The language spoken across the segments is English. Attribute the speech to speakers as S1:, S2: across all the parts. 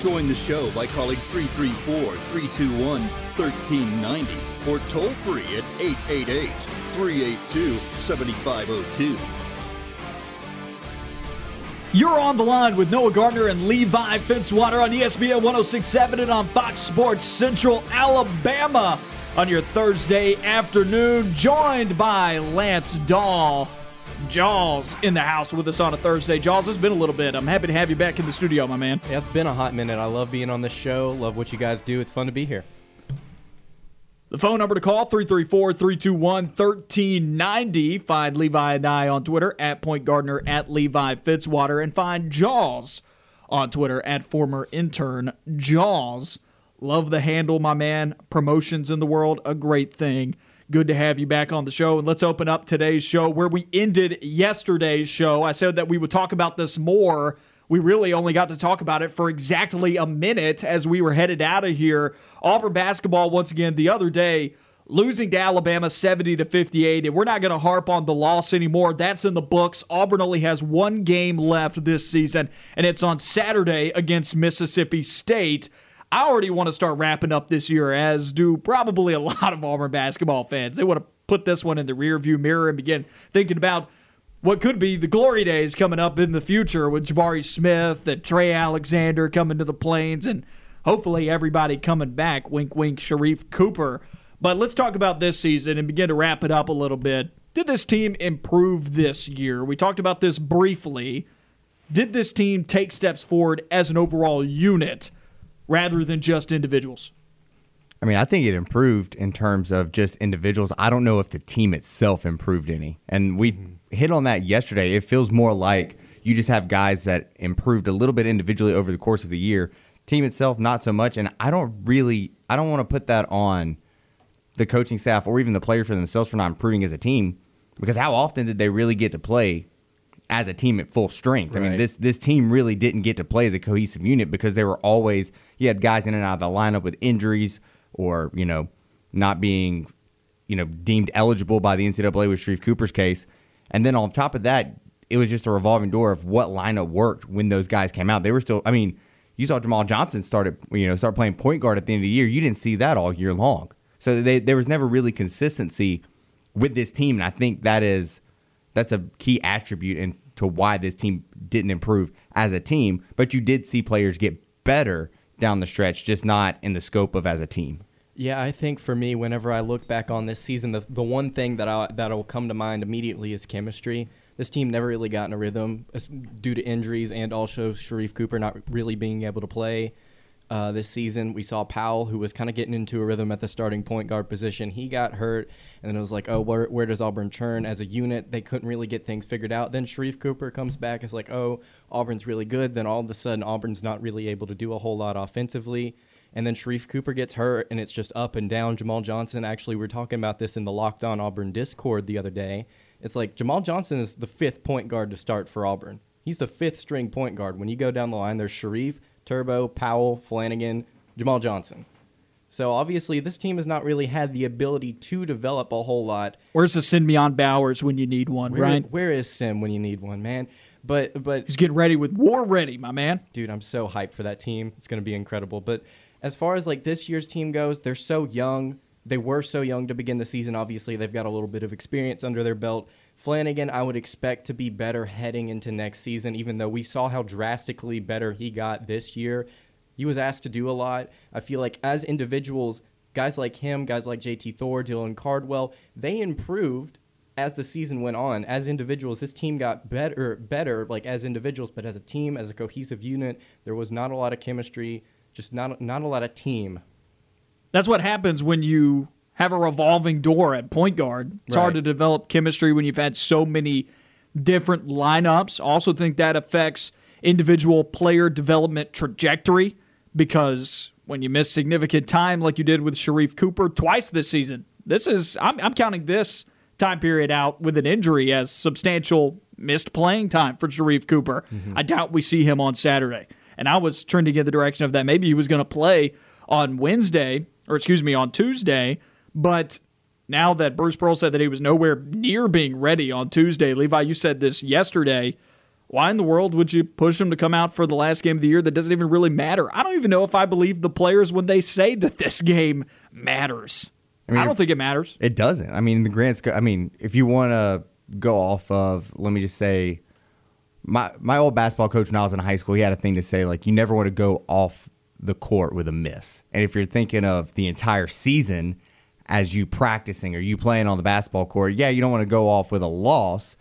S1: Join the show by calling 334 321 1390 or toll free at 888 382 7502.
S2: You're on the line with Noah Gardner and Levi Fitzwater on ESPN 1067 and on Fox Sports Central Alabama on your Thursday afternoon, joined by Lance Dahl. Jaws in the house with us on a Thursday. Jaws, it's been a little bit. I'm happy to have you back in the studio, my man.
S3: Yeah, it's been a hot minute. I love being on this show. Love what you guys do. It's fun to be here.
S2: The phone number to call 334 321 1390. Find Levi and I on Twitter at Point Gardner at Levi Fitzwater and find Jaws on Twitter at former intern Jaws. Love the handle, my man. Promotions in the world, a great thing. Good to have you back on the show. And let's open up today's show where we ended yesterday's show. I said that we would talk about this more. We really only got to talk about it for exactly a minute as we were headed out of here. Auburn basketball, once again, the other day, losing to Alabama 70 to 58. And we're not going to harp on the loss anymore. That's in the books. Auburn only has one game left this season, and it's on Saturday against Mississippi State. I already want to start wrapping up this year, as do probably a lot of Auburn basketball fans. They want to put this one in the rearview mirror and begin thinking about what could be the glory days coming up in the future with Jabari Smith and Trey Alexander coming to the plains and hopefully everybody coming back. Wink, wink, Sharife Cooper. But let's talk about this season and begin to wrap it up a little bit. Did this team improve this year? We talked about this briefly. Did this team take steps forward as an overall unit rather than just individuals?
S4: I mean, I think it improved in terms of just individuals. I don't know if the team itself improved any. And we mm-hmm. hit on that yesterday. It feels more like you just have guys that improved a little bit individually over the course of the year. Team itself, not so much. And I don't really, I don't want to put that on the coaching staff or even the players for themselves for not improving as a team because how often did they really get to play as a team at full strength? I mean, this this team really didn't get to play as a cohesive unit because they were always you had guys in and out of the lineup with injuries or you know not being you know deemed eligible by the NCAA with Sharife Cooper's case, and then on top of that, it was just a revolving door of what lineup worked when those guys came out. They were still, I mean, you saw Jamal Johnson started you know start playing point guard at the end of the year. You didn't see that all year long, so they, there was never really consistency with this team, and I think that is that's a key attribute into why this team didn't improve as a team. But you did see players get better down the stretch, just not in the scope of as a team.
S3: Yeah, I think for me, whenever I look back on this season, the, the one thing that I, that'll come to mind immediately is chemistry. This team never really got in a rhythm due to injuries and also Sharife Cooper not really being able to play uh, this season. We saw Powell, who was kind of getting into a rhythm at the starting point guard position. He got hurt, and then it was like, oh, where, where does Auburn turn as a unit? They couldn't really get things figured out. Then Sharife Cooper comes back. It's like, oh, Auburn's really good. Then all of a sudden, Auburn's not really able to do a whole lot offensively. And then Sharife Cooper gets hurt, and it's just up and down. Jamal Johnson, actually, we are talking about this in the Locked On Auburn Discord the other day. It's like Jamal Johnson is the fifth point guard to start for Auburn. He's the fifth string point guard. When you go down the line, there's Sharife, Turbo, Powell, Flanigan, Jamal Johnson. So obviously, this team has not really had the ability to develop a whole lot.
S2: Where's the send me on Bowers when you need one,
S3: Where,
S2: right?
S3: where is Sim when you need one, man? But but
S2: He's getting ready with war ready, my man.
S3: dude, I'm so hyped for that team. It's going to be incredible. But as far as like this year's team goes, they're so young. They were so young to begin the season. Obviously, they've got a little bit of experience under their belt. Flanigan, I would expect to be better heading into next season, even though we saw how drastically better he got this year. He was asked to do a lot. I feel like as individuals, guys like him, guys like JT Thor, Dylan Cardwell, they improved as the season went on, as individuals, this team got better, better, like as individuals, but as a team, as a cohesive unit, there was not a lot of chemistry, just not not a lot of team.
S2: That's what happens when you have a revolving door at point guard. It's hard to develop chemistry when you've had so many different lineups. Also, think that affects individual player development trajectory because when you miss significant time, like you did with Sharife Cooper twice this season, This is I'm, I'm counting this time period out with an injury as substantial missed playing time for Sharife Cooper. Mm-hmm. I doubt we see him on Saturday. And I was trending in the direction of that maybe he was going to play on Wednesday, or excuse me, on Tuesday. But now that Bruce Pearl said that he was nowhere near being ready on Tuesday, Levi, you said this yesterday. Why in the world would you push him to come out for the last game of the year that doesn't even really matter? I don't even know if I believe the players when they say that this game matters. I,
S4: mean,
S2: don't think it matters.
S4: It doesn't. I mean, the grants. I mean, if you want to go off of, let me just say, my my old basketball coach when I was in high school, he had a thing to say like, you never want to go off the court with a miss. And if you're thinking of the entire season as you practicing or you playing on the basketball court, yeah, you don't want to go off with a loss,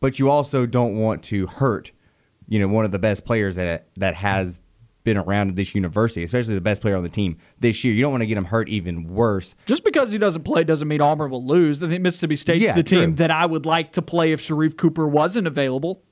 S4: but you also don't want to hurt, you know, one of the best players that that has been around at this university, especially the best player on the team this year. You don't want to get him hurt even worse.
S2: Just because he doesn't play doesn't mean Auburn will lose. I think Mississippi State's
S4: Yeah,
S2: the team
S4: true.
S2: that I would like to play if Sharife Cooper wasn't available.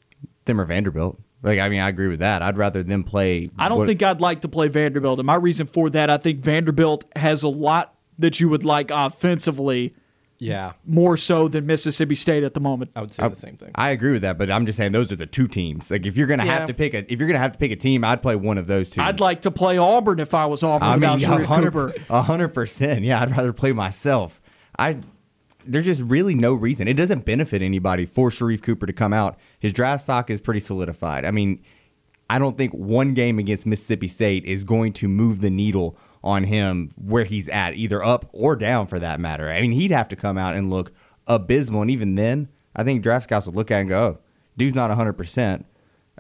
S4: them or Vanderbilt. Like, I mean, I agree with that. I'd rather them play.
S2: I don't
S4: what-
S2: think I'd like to play Vanderbilt. And my reason for that, I think Vanderbilt has a lot that you would like offensively
S3: Yeah,
S2: more so than Mississippi State at the moment.
S3: I would say the same thing.
S4: I agree with that, but I'm just saying those are the two teams. Like, if you're gonna
S3: Yeah.
S4: have to pick a, if you're gonna have to pick a team, I'd play one of those two.
S2: I'd like to play Auburn if I was Auburn
S4: I mean,
S2: without Sharife
S4: hundred,
S2: Cooper.
S4: a hundred percent. Yeah, I'd rather play myself. I. There's just really no reason. It doesn't benefit anybody for Sharife Cooper to come out. His draft stock is pretty solidified. I mean, I don't think one game against Mississippi State is going to move the needle on him where he's at, either up or down for that matter. I mean, he'd have to come out and look abysmal, and even then, I think draft scouts would look at it and go, oh, "Dude's not 100." percent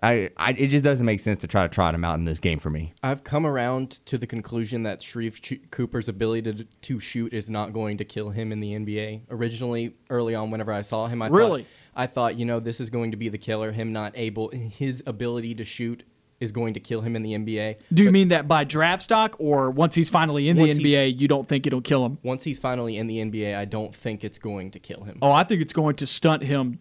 S4: I, I, it just doesn't make sense to try to trot him out in this game for me.
S3: I've come around to the conclusion that Shreve Ch- Cooper's ability to, to shoot is not going to kill him in the NBA. Originally, early on, whenever I saw him, I
S2: Really?
S3: thought, I thought, you know, this is going to be the killer. Him not able, his ability to shoot is going to kill him in the NBA.
S2: Do you mean that by draft stock or once he's finally in the NBA, you don't think it'll kill him?
S3: Once he's finally in the NBA, I don't think it's going to kill him.
S2: Oh, I think it's going to stunt him.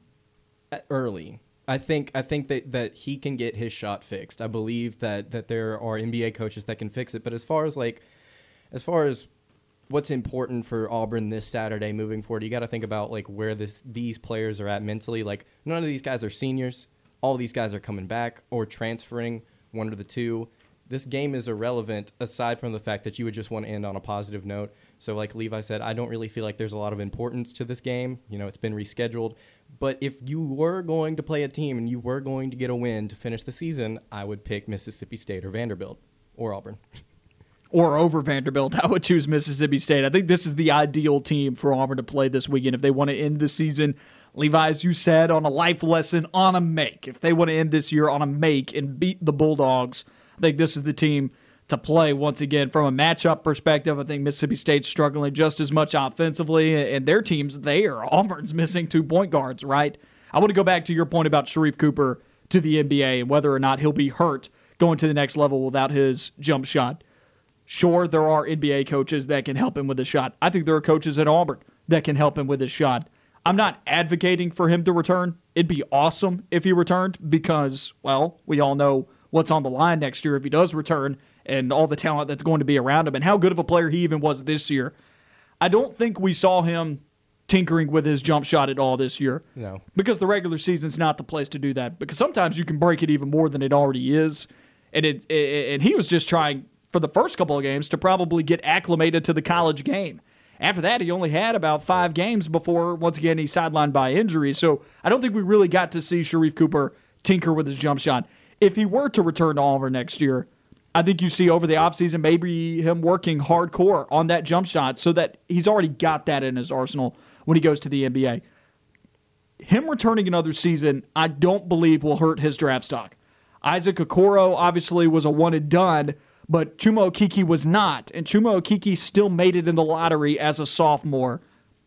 S3: Uh, early. I think I think that, that he can get his shot fixed. I believe that that there are NBA coaches that can fix it. But as far as like as far as what's important for Auburn this Saturday moving forward, you got to think about like where this these players are at mentally. Like none of these guys are seniors. All these guys are coming back or transferring, one of the two. This game is irrelevant aside from the fact that you would just want to end on a positive note. So like Levi said, I don't really feel like there's a lot of importance to this game. You know, it's been rescheduled. But if you were going to play a team and you were going to get a win to finish the season, I would pick Mississippi State or Vanderbilt or Auburn.
S2: or over Vanderbilt, I would choose Mississippi State. I think this is the ideal team for Auburn to play this weekend if they want to end the season. Levi, as you said, on a life lesson, on a make. If they want to end this year on a make and beat the Bulldogs, I think this is the team to play once again. From a matchup perspective, I think Mississippi State's struggling just as much offensively, and their team's there. Auburn's missing two point guards, right? I want to go back to your point about Sharife Cooper to the NBA and whether or not he'll be hurt going to the next level without his jump shot. Sure, there are NBA coaches that can help him with his shot. I think there are coaches at Auburn that can help him with his shot. I'm not advocating for him to return. It'd be awesome if he returned because, well, we all know what's on the line next year if he does return and all the talent that's going to be around him and how good of a player he even was this year. I don't think we saw him tinkering with his jump shot at all this year.
S3: No.
S2: Because the regular season's not the place to do that. Because sometimes you can break it even more than it already is. And it, it and he was just trying for the first couple of games to probably get acclimated to the college game. After that, he only had about five games before, once again, he's sidelined by injury. So I don't think we really got to see Sharife Cooper tinker with his jump shot. If he were to return to Auburn next year, I think you see over the offseason maybe him working hardcore on that jump shot so that he's already got that in his arsenal when he goes to the NBA. Him returning another season, I don't believe will hurt his draft stock. Isaac Okoro obviously was a one and done, but Chuma Okeke was not, and Chuma Okeke still made it in the lottery as a sophomore.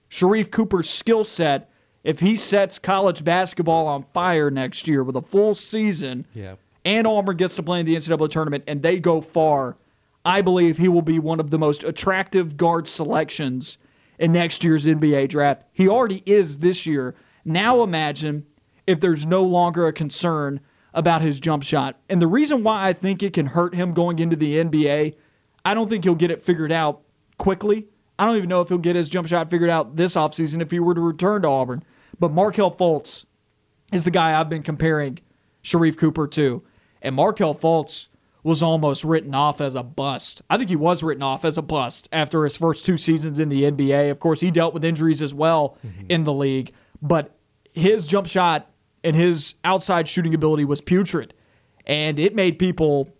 S2: Sharife Cooper's skill set, if he sets college basketball on fire next year with a full season,
S3: Yeah.
S2: and Auburn gets to play in the NCAA tournament and they go far, I believe he will be one of the most attractive guard selections in next year's NBA draft. He already is this year. Now imagine if there's no longer a concern about his jump shot. And the reason why I think it can hurt him going into the NBA, I don't think he'll get it figured out quickly. I don't even know if he'll get his jump shot figured out this offseason if he were to return to Auburn. But Markelle Fultz is the guy I've been comparing Sharife Cooper to. And Markelle Fultz was almost written off as a bust. I think he was written off as a bust after his first two seasons in the NBA. Of course, he dealt with injuries as well mm-hmm. in the league, but his jump shot and his outside shooting ability was putrid. And it made people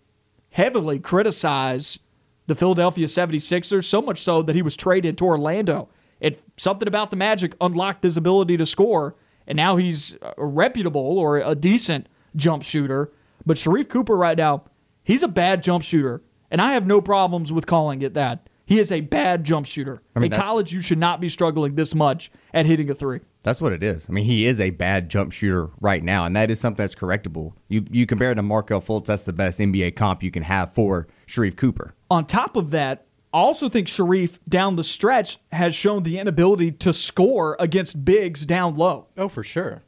S2: heavily criticize the Philadelphia 76ers, so much so that he was traded to Orlando. It something about the Magic unlocked his ability to score, and now he's a reputable or a decent jump shooter. But Sharife Cooper right now, he's a bad jump shooter, and I have no problems with calling it that. He is a bad jump shooter. I mean, In that, college, you should not be struggling this much at hitting a three.
S4: That's what it is. I mean, he is a bad jump shooter right now, and that is something that's correctable. You you compare it to Markelle Fultz, that's the best NBA comp you can have for Sharife Cooper.
S2: On top of that, I also think Sharife down the stretch has shown the inability to score against bigs down low.
S3: Oh, for sure.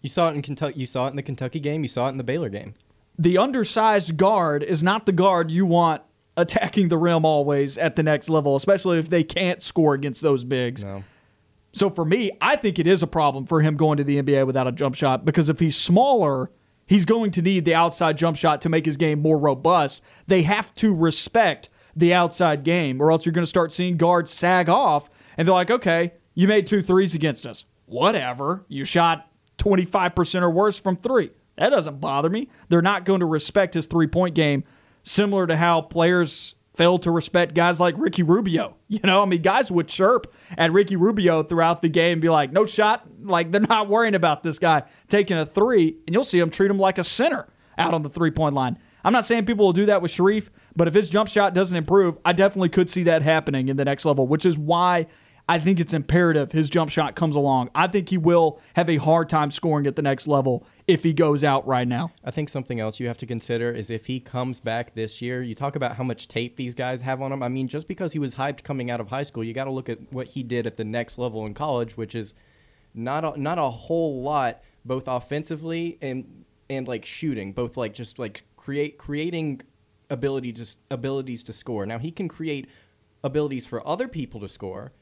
S3: You saw it in Kentucky. You saw it in the Kentucky game. You saw it in the Baylor game.
S2: The undersized guard is not the guard you want attacking the rim always at the next level, especially if they can't score against those bigs. No. So for me, I think it is a problem for him going to the NBA without a jump shot because if he's smaller, he's going to need the outside jump shot to make his game more robust. They have to respect the outside game, or else you're going to start seeing guards sag off and they're like, okay, you made two threes against us. Whatever. You shot 25% or worse from three. That doesn't bother me. They're not going to respect his three point game, similar to how players failed to respect guys like Ricky Rubio. You know, I mean, guys would chirp at Ricky Rubio throughout the game and be like, no shot. Like, they're not worrying about this guy taking a three, and you'll see him treat him like a center out on the three point line. I'm not saying people will do that with Sharife, but if his jump shot doesn't improve, I definitely could see that happening in the next level, which is why I think it's imperative his jump shot comes along. I think he will have a hard time scoring at the next level if he goes out right now.
S3: I think something else you have to consider is if he comes back this year, you talk about how much tape these guys have on him. I mean, just because he was hyped coming out of high school, you got to look at what he did at the next level in college, which is not a, not a whole lot both offensively and and like shooting, both like just like create creating ability just abilities to score. Now he can create abilities for other people to score,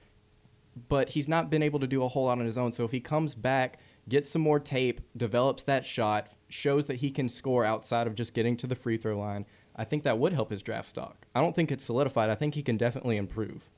S3: but he's not been able to do a whole lot on his own. So if he comes back, gets some more tape, develops that shot, shows that he can score outside of just getting to the free throw line, I think that would help his draft stock. I don't think it's solidified. I think he can definitely improve.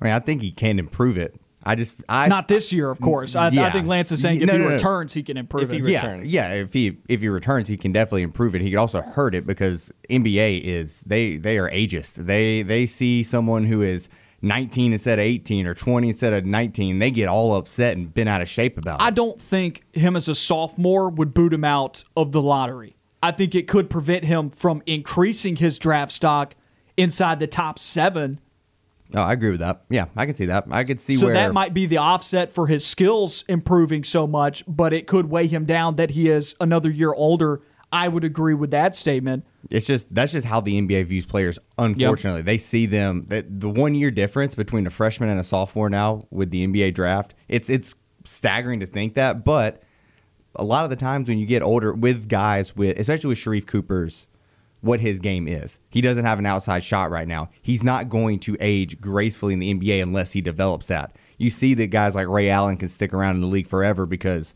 S4: I mean, I think he can improve it. I just I
S2: not this year, of course. I, yeah. I think Lance is saying if no, he no, returns, no. he can improve
S3: if
S2: it.
S3: He
S4: yeah, yeah. If he if he returns, he can definitely improve it. He could also hurt it because NBA is they they are ageist. They they see someone who is 19 instead of 18 or 20 instead of 19, they get all upset and been out of shape about it.
S2: I don't think him as a sophomore would boot him out of the lottery. I think it could prevent him from increasing his draft stock inside the top seven
S4: Oh, I agree with that. Yeah, I can see that. I could see
S2: so
S4: where
S2: that might be the offset for his skills improving so much, but it could weigh him down that he is another year older. I would agree with that statement.
S4: It's just that's just how the NBA views players. Unfortunately, yep. they see them that the one year difference between a freshman and a sophomore now with the NBA draft. It's it's staggering to think that, but a lot of the times when you get older with guys with especially with Sharife Cooper's what his game is. He doesn't have an outside shot right now. He's not going to age gracefully in the NBA unless he develops that. You see that guys like Ray Allen can stick around in the league forever because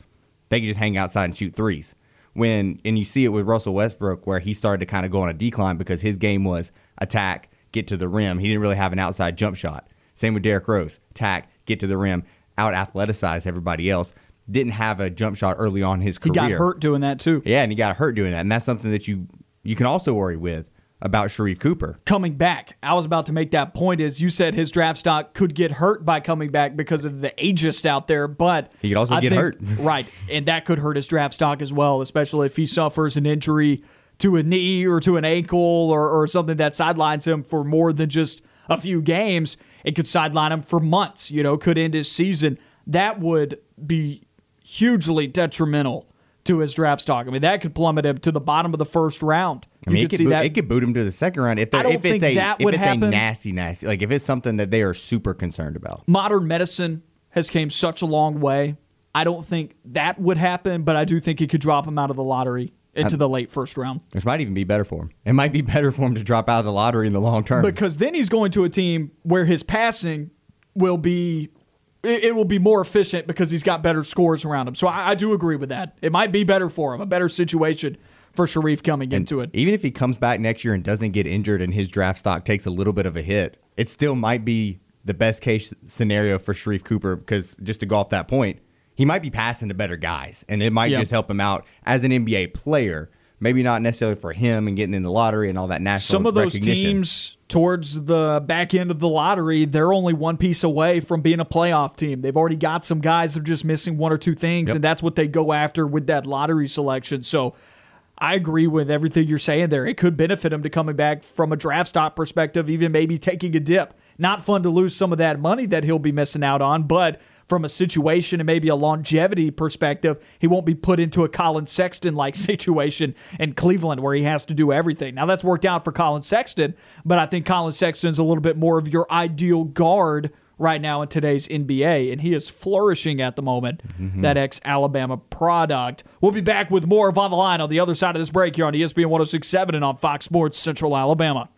S4: they can just hang outside and shoot threes. When and you see it with Russell Westbrook where he started to kind of go on a decline because his game was attack, get to the rim. He didn't really have an outside jump shot. Same with Derrick Rose, attack, get to the rim, out athleticize everybody else. Didn't have a jump shot early on his career.
S2: He got hurt doing that too.
S4: Yeah, and he got hurt doing that, and that's something that you you can also worry with about Sharife Cooper.
S2: Coming back. I was about to make that point is you said his draft stock could get hurt by coming back because of the ageist out there, but
S4: he could also
S2: I
S4: get
S2: think,
S4: hurt.
S2: right. And that could hurt his draft stock as well, especially if he suffers an injury to a knee or to an ankle or, or something that sidelines him for more than just a few games. It could sideline him for months, you know, could end his season. That would be hugely detrimental to his draft stock. I mean, that could plummet him to the bottom of the first round.
S4: I mean, it could, boot, it could, boot, him to the second round if, if it's a if it's happen. a nasty, nasty, like if it's something that they are super concerned about.
S2: Modern medicine has came such a long way. I don't think that would happen, but I do think it could drop him out of the lottery into um, the late first round.
S4: Which might even be better for him. It might be better for him to drop out of the lottery in the long term.
S2: Because then he's going to a team where his passing will be it, it will be more efficient because he's got better scores around him. So I, I do agree with that. It might be better for him, a better situation for Sharife coming into it.
S4: Even if he comes back next year and doesn't get injured and his draft stock takes a little bit of a hit, it still might be the best case scenario for Sharife Cooper because just to go off that point, he might be passing to better guys and it might
S2: Yeah.
S4: just help him out as an NBA player. Maybe not necessarily for him and getting in the lottery and all that national
S2: Some of those teams towards the back end of the lottery, they're only one piece away from being a playoff team. They've already got some guys that are just missing one or two things,
S4: Yep.
S2: and that's what they go after with that lottery selection. So I agree with everything you're saying there. It could benefit him to coming back from a draft stock perspective, even maybe taking a dip. Not fun to lose some of that money that he'll be missing out on, but from a situation and maybe a longevity perspective, he won't be put into a Collin Sexton like situation in Cleveland where he has to do everything. Now that's worked out for Collin Sexton, but I think Collin Sexton's a little bit more of your ideal guard right now in today's NBA, and he is flourishing at the moment. Mm-hmm. That ex Alabama product. We'll be back with more of On the Line on the other side of this break here on ESPN 1067 and on Fox Sports Central Alabama.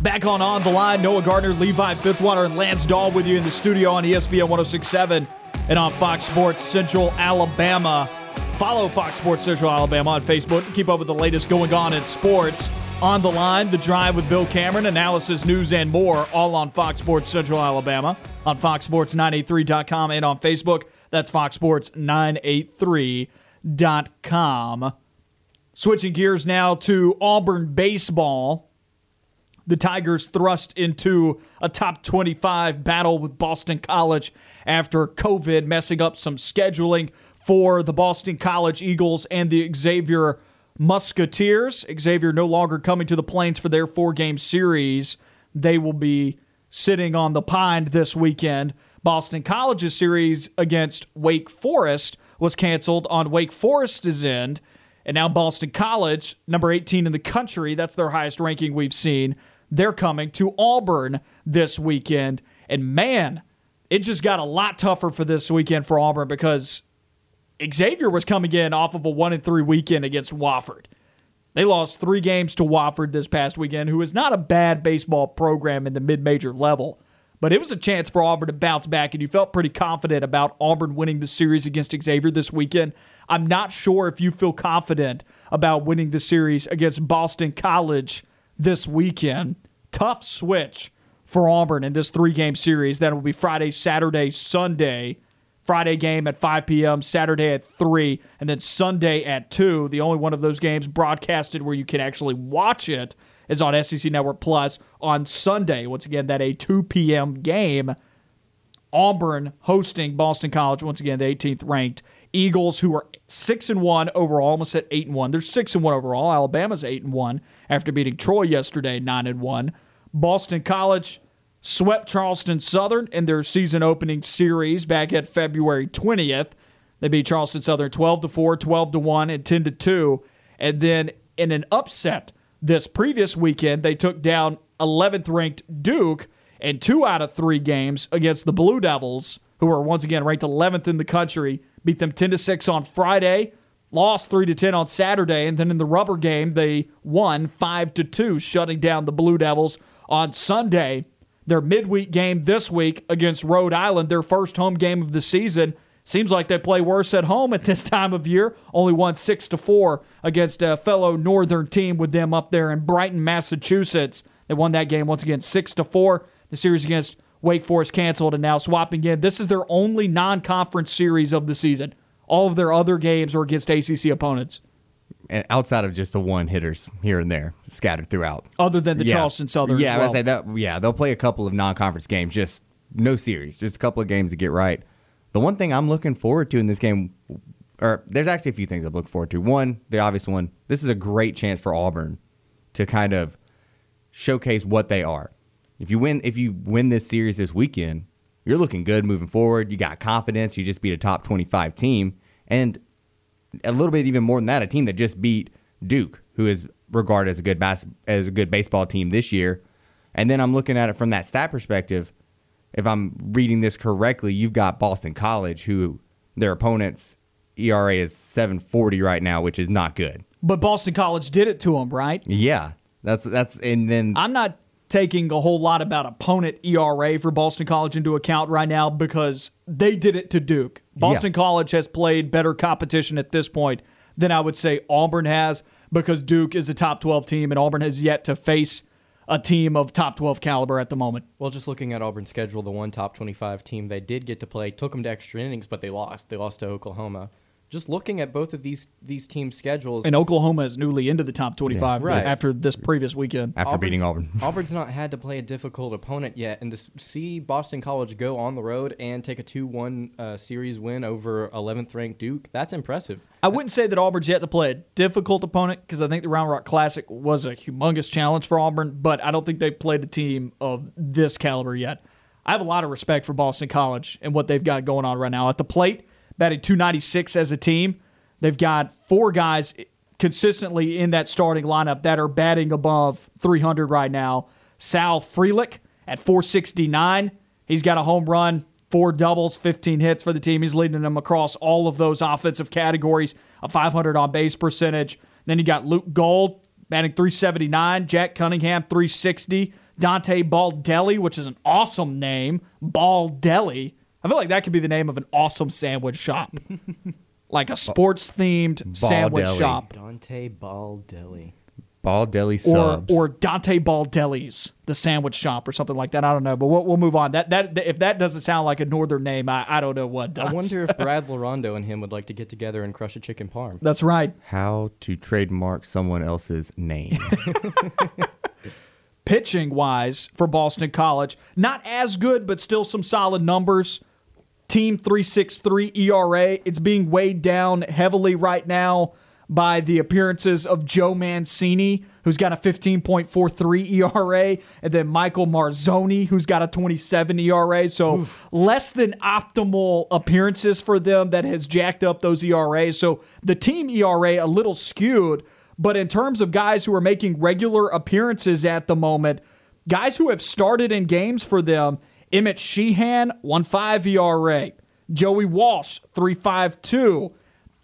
S2: Back on On the Line, Noah Gardner, Levi Fitzwater, and Lance Dahl with you in the studio on ESPN 1067 and on Fox Sports Central Alabama. Follow Fox Sports Central Alabama on Facebook to keep up with the latest going on in sports. On the Line, The Drive with Bill Cameron, analysis, news, and more, all on Fox Sports Central Alabama, on foxsports983.com, and on Facebook. That's foxsports983.com. Switching gears now to Auburn baseball the Tigers thrust into a top 25 battle with Boston College after COVID messing up some scheduling for the Boston College Eagles and the Xavier Musketeers. Xavier no longer coming to the Plains for their four game series. They will be sitting on the pine this weekend. Boston College's series against Wake Forest was canceled on Wake Forest's end. And now Boston College, number 18 in the country, that's their highest ranking we've seen. They're coming to Auburn this weekend. And man, it just got a lot tougher for this weekend for Auburn because Xavier was coming in off of a 1 and 3 weekend against Wofford. They lost 3 games to Wofford this past weekend, who is not a bad baseball program in the mid-major level. But it was a chance for Auburn to bounce back, and you felt pretty confident about Auburn winning the series against Xavier this weekend. I'm not sure if you feel confident about winning the series against Boston College this weekend. Tough switch for Auburn in this three game series. That will be Friday, Saturday, Sunday. Friday game at 5 p.m., Saturday at 3, and then Sunday at 2. The only one of those games broadcasted where you can actually watch it is on SEC Network Plus on Sunday. Once again, that a 2 p.m. game. Auburn hosting Boston College once again, the 18th ranked Eagles, who are six and one overall, almost at eight and one. They're six and one overall. Alabama's eight and one after beating Troy yesterday, nine and one. Boston College swept Charleston Southern in their season opening series back at February 20th. They beat Charleston Southern 12 to 4, 12 to 1, and 10 to 2. And then in an upset this previous weekend, they took down 11th ranked Duke in two out of three games against the Blue Devils, who are once again ranked 11th in the country. Beat them 10 to 6 on Friday, lost 3 to 10 on Saturday, and then in the rubber game, they won 5 to 2, shutting down the Blue Devils on Sunday. Their midweek game this week against Rhode Island, their first home game of the season. Seems like they play worse at home at this time of year. Only won six to four against a fellow northern team with them up there in Brighton, Massachusetts. They won that game once again six to four. The series against Wake Forest canceled and now swapping in. This is their only non-conference series of the season. All of their other games are against ACC opponents,
S4: And outside of just the one hitters here and there scattered throughout.
S2: other than the
S4: Yeah.
S2: Charleston Southern.
S4: Yeah, I
S2: well.
S4: would say that. Yeah, they'll play a couple of non-conference games, just no series, just a couple of games to get right. The one thing I'm looking forward to in this game, or there's actually a few things I'm looking forward to. One, the obvious one, this is a great chance for Auburn to kind of showcase what they are. If you win, if you win this series this weekend, you're looking good moving forward. You got confidence. You just beat a top 25 team, and a little bit even more than that, a team that just beat Duke, who is regarded as a good bas- as a good baseball team this year, And then I'm looking at it from that stat perspective. If I'm reading this correctly, you've got Boston College, who their opponents' ERA is 740 right now, which is not good.
S2: But Boston College did it to them, right?
S4: Yeah, that's that's and then
S2: I'm not taking a whole lot about opponent ERA for Boston College into account right now because they did it to Duke. Boston
S4: Yeah.
S2: College has played better competition at this point than I would say Auburn has because Duke is a top 12 team and Auburn has yet to face a team of top 12 caliber at the moment.
S3: Well, just looking at Auburn's schedule, the one top 25 team they did get to play took them to extra innings, but they lost. They lost to Oklahoma. Just looking at both of these these team schedules,
S2: And Oklahoma is newly into the top 25
S3: Right.
S2: after this previous weekend.
S4: after beating Auburn.
S3: Auburn's not had to play a difficult opponent yet, and to see Boston College go on the road and take a 2-1 uh, series win over 11th ranked Duke, that's impressive.
S2: I wouldn't say that Auburn's yet to play a difficult opponent because I think the Round Rock Classic was a humongous challenge for Auburn, but I don't think they've played a team of this caliber yet. I have a lot of respect for Boston College and what they've got going on right now. At the plate, batting 296 as a team. They've got four guys consistently in that starting lineup that are batting above 300 right now. Sal Frelick at 469. He's got a home run, four doubles, 15 hits for the team. He's leading them across all of those offensive categories, a 500 on base percentage. Then you got Luke Gold batting 379, Jack Cunningham 360, Dante Baldelli, which is an awesome name, Baldelli. I feel like that could be the name of an awesome sandwich shop. like a sports themed sandwich
S4: Baldelli.
S2: shop.
S3: Dante Baldelli.
S4: Ball Deli
S2: Or,
S4: subs.
S2: or Dante Baldelli's, the sandwich shop, or something like that. I don't know, but we'll, we'll move on. That that if that doesn't sound like a northern name, I, I don't know what does.
S3: I wonder if Brad Larondo and him would like to get together and crush a chicken parm.
S2: That's right.
S4: how to trademark someone else's name.
S2: pitching wise for Boston College. Not as good, but still some solid numbers. Team 363 ERA. It's being weighed down heavily right now by the appearances of Joe Mancini, who's got a 15.43 ERA, and then Michael Marzoni, who's got a 27 ERA. So less than optimal appearances for them that has jacked up those ERAs. So the team ERA a little skewed. But in terms of guys who are making regular appearances at the moment, guys who have started in games for them, Emmett Sheehan, 1.5 ERA. Joey Walsh, 3.52.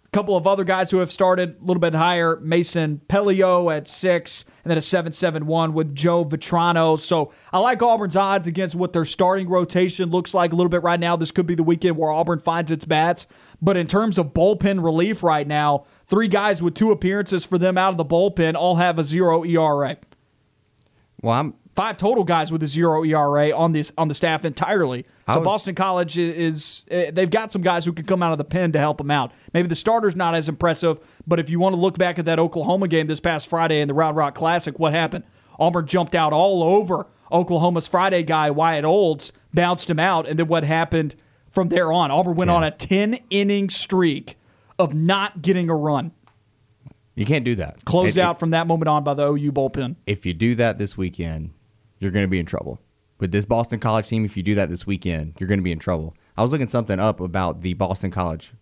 S2: A couple of other guys who have started a little bit higher, Mason Pelio at 6, and then a 7.71 with Joe Vetrano. So I like Auburn's odds against what their starting rotation looks like a little bit right now. This could be the weekend where Auburn finds its bats. But in terms of bullpen relief right now, three guys with two appearances for them out of the bullpen all have a zero ERA.
S4: well, I'm
S2: Five total guys with a zero ERA on this on the staff entirely. So
S4: was-
S2: Boston College is, is they've got some guys who can come out of the pen to help them out. Maybe the starter's not as impressive, but if you want to look back at that Oklahoma game this past Friday in the Round Rock Classic, what happened? Auburn jumped out all over Oklahoma's Friday guy Wyatt Olds, bounced him out, and then what happened from there on? Auburn went on a ten inning streak of not getting a run.
S4: you can't do that.
S2: Closed
S4: It-
S2: out from that moment on by the OU bullpen.
S4: if you do that this weekend, you're going to be in trouble. With this Boston College team, if you do that this weekend, you're going to be in trouble. I was looking something up about the Boston College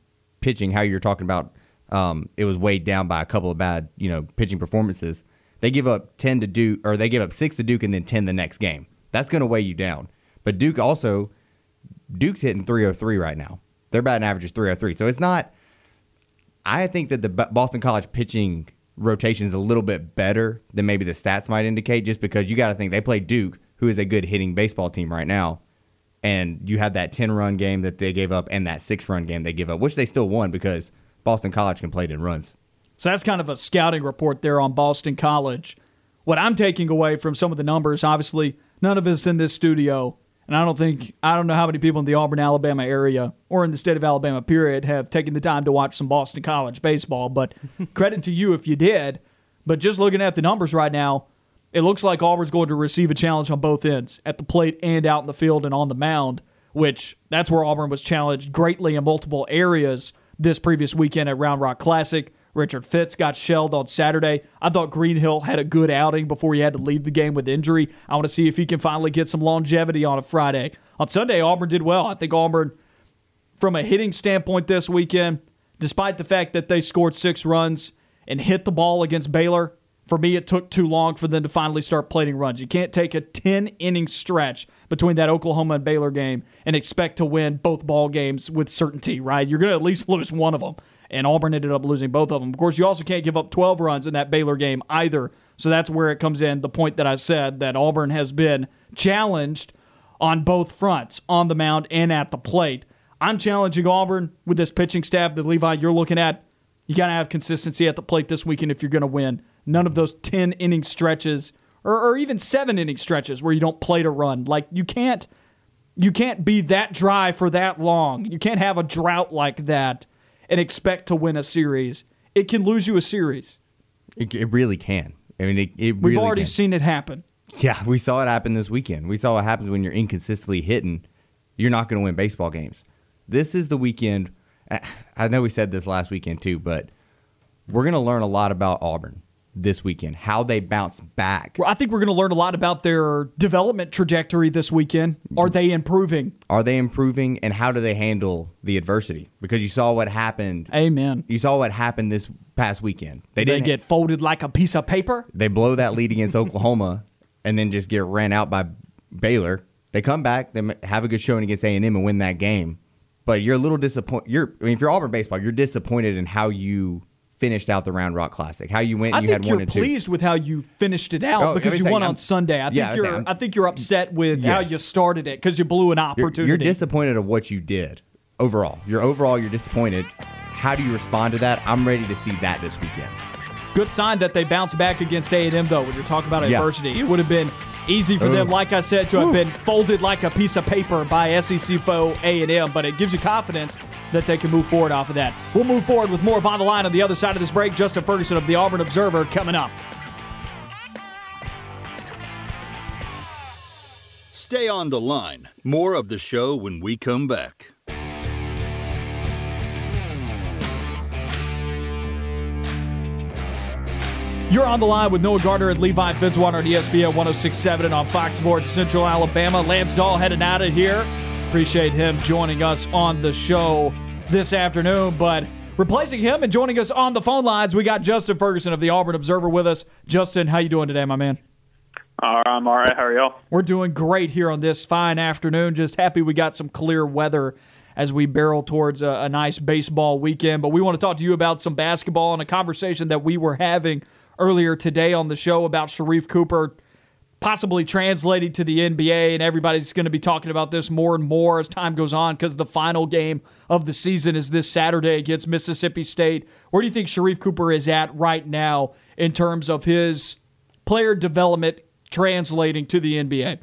S4: pitching, how you're talking about um, it was weighed down by a couple of bad, you know, pitching performances. They give up 10 to Duke, or they give up 6 to Duke and then 10 the next game. That's going to weigh you down. But Duke also, Duke's hitting 303 right now. Their batting average is 303. So it's not, I think that the Boston College pitching rotation is a little bit better than maybe the stats might indicate, just because you got to think they play Duke, who is a good hitting baseball team right now, and you have that ten run game that they gave up and that six run game they give up, which they still won because Boston College can play it in runs.
S2: So that's kind of a scouting report there on Boston College. What I'm taking away from some of the numbers, obviously, none of us in this studio, and I don't think, I don't know how many people in the Auburn, Alabama area or in the state of Alabama, period, have taken the time to watch some Boston College baseball. But credit to you if you did. But just looking at the numbers right now, it looks like Auburn's going to receive a challenge on both ends, at the plate and out in the field and on the mound, which that's where Auburn was challenged greatly in multiple areas this previous weekend at Round Rock Classic. Richard Fitts got shelled on Saturday. I thought Greenhill had a good outing before he had to leave the game with injury. I want to see if he can finally get some longevity on a Friday. On Sunday, Auburn did well. I think Auburn, from a hitting standpoint this weekend, despite the fact that they scored six runs and hit the ball against Baylor, For me, it took too long for them to finally start plating runs. You can't take a 10 inning stretch between that Oklahoma and Baylor game and expect to win both ball games with certainty, right? You're going to at least lose one of them. And Auburn ended up losing both of them. Of course, you also can't give up 12 runs in that Baylor game either. So that's where it comes in the point that I said that Auburn has been challenged on both fronts, on the mound and at the plate. I'm challenging Auburn with this pitching staff that Levi you're looking at. You got to have consistency at the plate this weekend if you're going to win. None of those 10 inning stretches or, or even seven inning stretches where you don't play to run. Like you can't you can't be that dry for that long. You can't have a drought like that and expect to win a series. It can lose you a series.
S4: It, it really can. I mean, it, it
S2: We've
S4: really
S2: already
S4: can.
S2: seen it happen.
S4: Yeah, we saw it happen this weekend. We saw what happens when you're inconsistently hitting. You're not going to win baseball games. This is the weekend. I know we said this last weekend too, but we're going to learn a lot about Auburn this weekend, how they bounce back.
S2: Well, I think we're going to learn a lot about their development trajectory this weekend. Are they improving?
S4: Are they improving, and how do they handle the adversity? Because you saw what happened.
S2: Amen.
S4: You saw what happened this past weekend. They
S2: They
S4: didn't
S2: get folded like a piece of paper.
S4: they blow that lead against Oklahoma, and then just get ran out by Baylor. They come back, they have a good showing against A and M, and win that game. But you're a little disappointed. You're, I mean, if you're Auburn baseball, you're disappointed in how you finished out the Round Rock Classic. How you went,
S2: I
S4: and you had
S2: you're
S4: one and two.
S2: pleased with how you finished it out
S4: Oh,
S2: because you won
S4: I'm-
S2: on Sunday. I think
S4: yeah, I
S2: you're. I think you're upset with how you started it because you blew an
S4: You're,
S2: opportunity.
S4: you're disappointed of what you did overall. You're overall, you're disappointed. How do you respond to that? I'm ready to see that this weekend.
S2: Good sign that they bounce back against A&M, though, when you're talking about
S4: Yeah.
S2: adversity. It would have been easy for them, like I said, to have been folded like a piece of paper by SEC foe A&M, but it gives you confidence that they can move forward off of that. We'll move forward with more of On the Line on the other side of this break. Justin Ferguson of the Auburn Observer coming up.
S1: Stay on the line. More of the show when we come back.
S2: You're on the line with Noah Gardner and Levi Fitzwater on ESPN 1067 and on Fox Sports Central Alabama. Lance Dahl heading out of here. Appreciate him joining us on the show this afternoon. But replacing him and joining us on the phone lines, we got Justin Ferguson of the Auburn Observer with us. Justin, how you doing today, my man?
S5: All right, I'm all right. How are y'all?
S2: We're doing great here on this fine afternoon. Just happy we got some clear weather as we barrel towards a, a nice baseball weekend. But we want to talk to you about some basketball and a conversation that we were having earlier today on the show about Sharife Cooper possibly translating to the NBA, and everybody's going to be talking about this more and more as time goes on because the final game of the season is this Saturday against Mississippi State. Where do you think Sharife Cooper is at right now in terms of his player development translating to the NBA?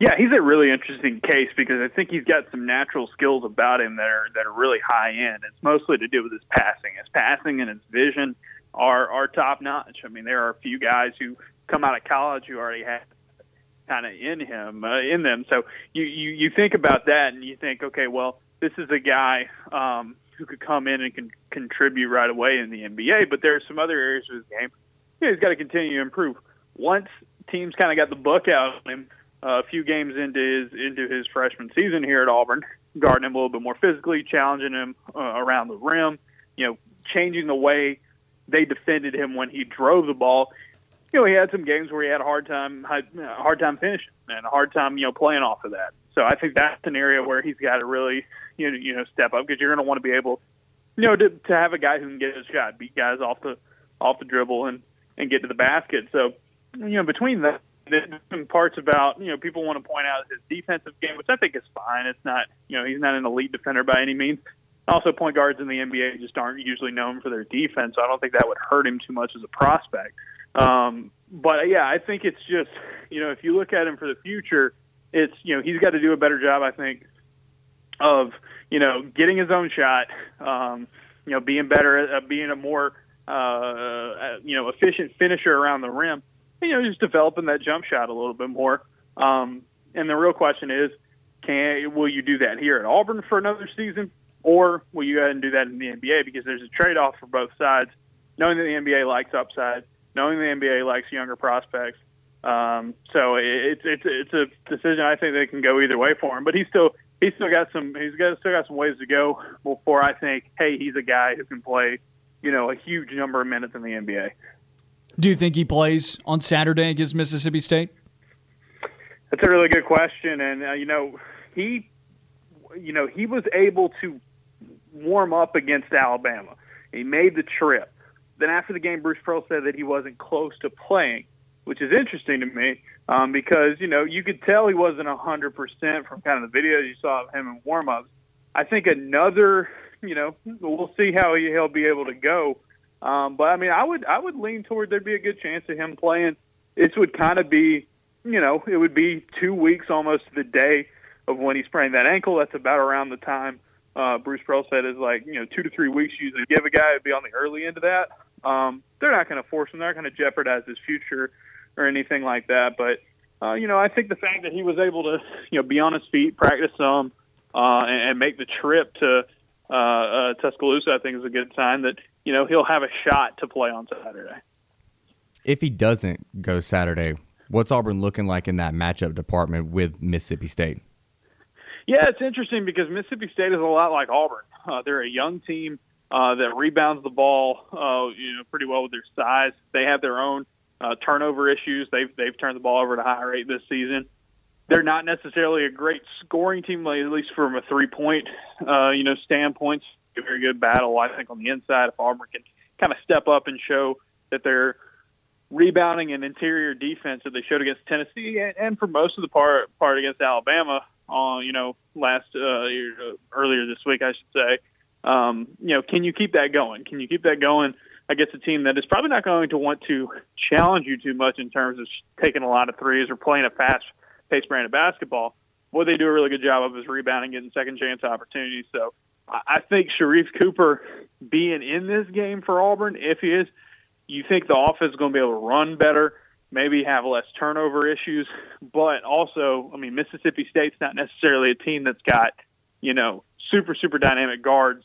S5: Yeah, he's a really interesting case because I think he's got some natural skills about him that are that are really high end. It's mostly to do with his passing. His passing and his vision are are top notch. I mean, there are a few guys who come out of college who already have kind of in him uh, in them. So you, you you think about that and you think, okay, well, this is a guy um, who could come in and can contribute right away in the NBA. But there are some other areas of his game. Yeah, he's got to continue to improve. Once teams kind of got the book out on him uh, a few games into his into his freshman season here at Auburn, guarding him a little bit more physically, challenging him uh, around the rim, you know, changing the way they defended him when he drove the ball. You know, he had some games where he had a hard time hard time finishing and a hard time you know playing off of that. So I think that's an area where he's got to really you know you know step up because you're going to want to be able you know to to have a guy who can get his shot, beat guys off the off the dribble and and get to the basket. So you know between that there's some parts about you know people want to point out his defensive game, which I think is fine. It's not you know he's not an elite defender by any means. Also, point guards in the NBA just aren't usually known for their defense, so I don't think that would hurt him too much as a prospect. Um, but yeah, I think it's just you know if you look at him for the future, it's you know he's got to do a better job, I think, of you know getting his own shot, um, you know being better, at, uh, being a more uh, uh, you know efficient finisher around the rim you know, just developing that jump shot a little bit more. Um, and the real question is, can will you do that here at Auburn for another season, or will you go ahead and do that in the NBA? Because there's a trade off for both sides, knowing that the NBA likes upside, knowing the NBA likes younger prospects. Um, so it's it's it's a decision I think they can go either way for him. But he's still he's still got some he's got still got some ways to go before I think, hey, he's a guy who can play, you know, a huge number of minutes in the NBA.
S2: Do you think he plays on Saturday against Mississippi State?
S5: That's a really good question, and uh, you know he, you know he was able to warm up against Alabama. He made the trip. Then after the game, Bruce Pearl said that he wasn't close to playing, which is interesting to me um, because you know you could tell he wasn't a hundred percent from kind of the videos you saw of him in warm-ups. I think another, you know, we'll see how he, he'll be able to go. Um, but I mean, I would I would lean toward there'd be a good chance of him playing. This would kind of be, you know, it would be two weeks almost to the day of when he sprained that ankle. That's about around the time uh, Bruce Pearl said is like, you know, two to three weeks usually give a guy to be on the early end of that. Um, they're not going to force him. They're not going to jeopardize his future or anything like that. But uh, you know, I think the fact that he was able to, you know, be on his feet, practice some, uh, and, and make the trip to uh, uh, Tuscaloosa, I think is a good sign that you know he'll have a shot to play on Saturday.
S4: If he doesn't go Saturday, what's Auburn looking like in that matchup department with Mississippi State?
S5: Yeah, it's interesting because Mississippi State is a lot like Auburn. Uh, they're a young team uh, that rebounds the ball, uh, you know, pretty well with their size. They have their own uh, turnover issues. They've they've turned the ball over at a high rate this season. They're not necessarily a great scoring team, at least from a three point, uh, you know, standpoint. A very good battle, I think, on the inside. If Auburn can kind of step up and show that they're rebounding and interior defense that they showed against Tennessee and, and for most of the part part against Alabama, uh, you know last uh, earlier this week, I should say. Um, you know, can you keep that going? Can you keep that going against a team that is probably not going to want to challenge you too much in terms of taking a lot of threes or playing a fast paced brand of basketball? What they do a really good job of is rebounding, getting second chance opportunities. So I think Sharife Cooper being in this game for Auburn, if he is, you think the offense is going to be able to run better, maybe have less turnover issues, but also, I mean, Mississippi State's not necessarily a team that's got, you know, super super dynamic guards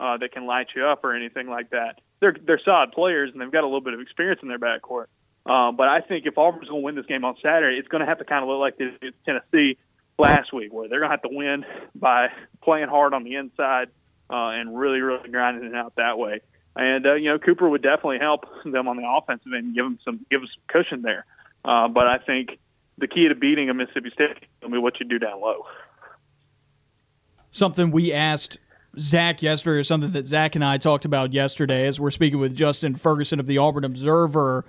S5: uh, that can light you up or anything like that. They're they're solid players and they've got a little bit of experience in their backcourt. Um, but I think if Auburn's going to win this game on Saturday, it's going to have to kind of look like this Tennessee last week, where they're going to have to win by playing hard on the inside uh, and really, really grinding it out that way. And uh, you know, Cooper would definitely help them on the offensive end, give them some give them some cushion there. Uh, but I think the key to beating a Mississippi State will be what you do down low.
S2: Something we asked Zach yesterday, or something that Zach and I talked about yesterday, as we're speaking with Justin Ferguson of the Auburn Observer.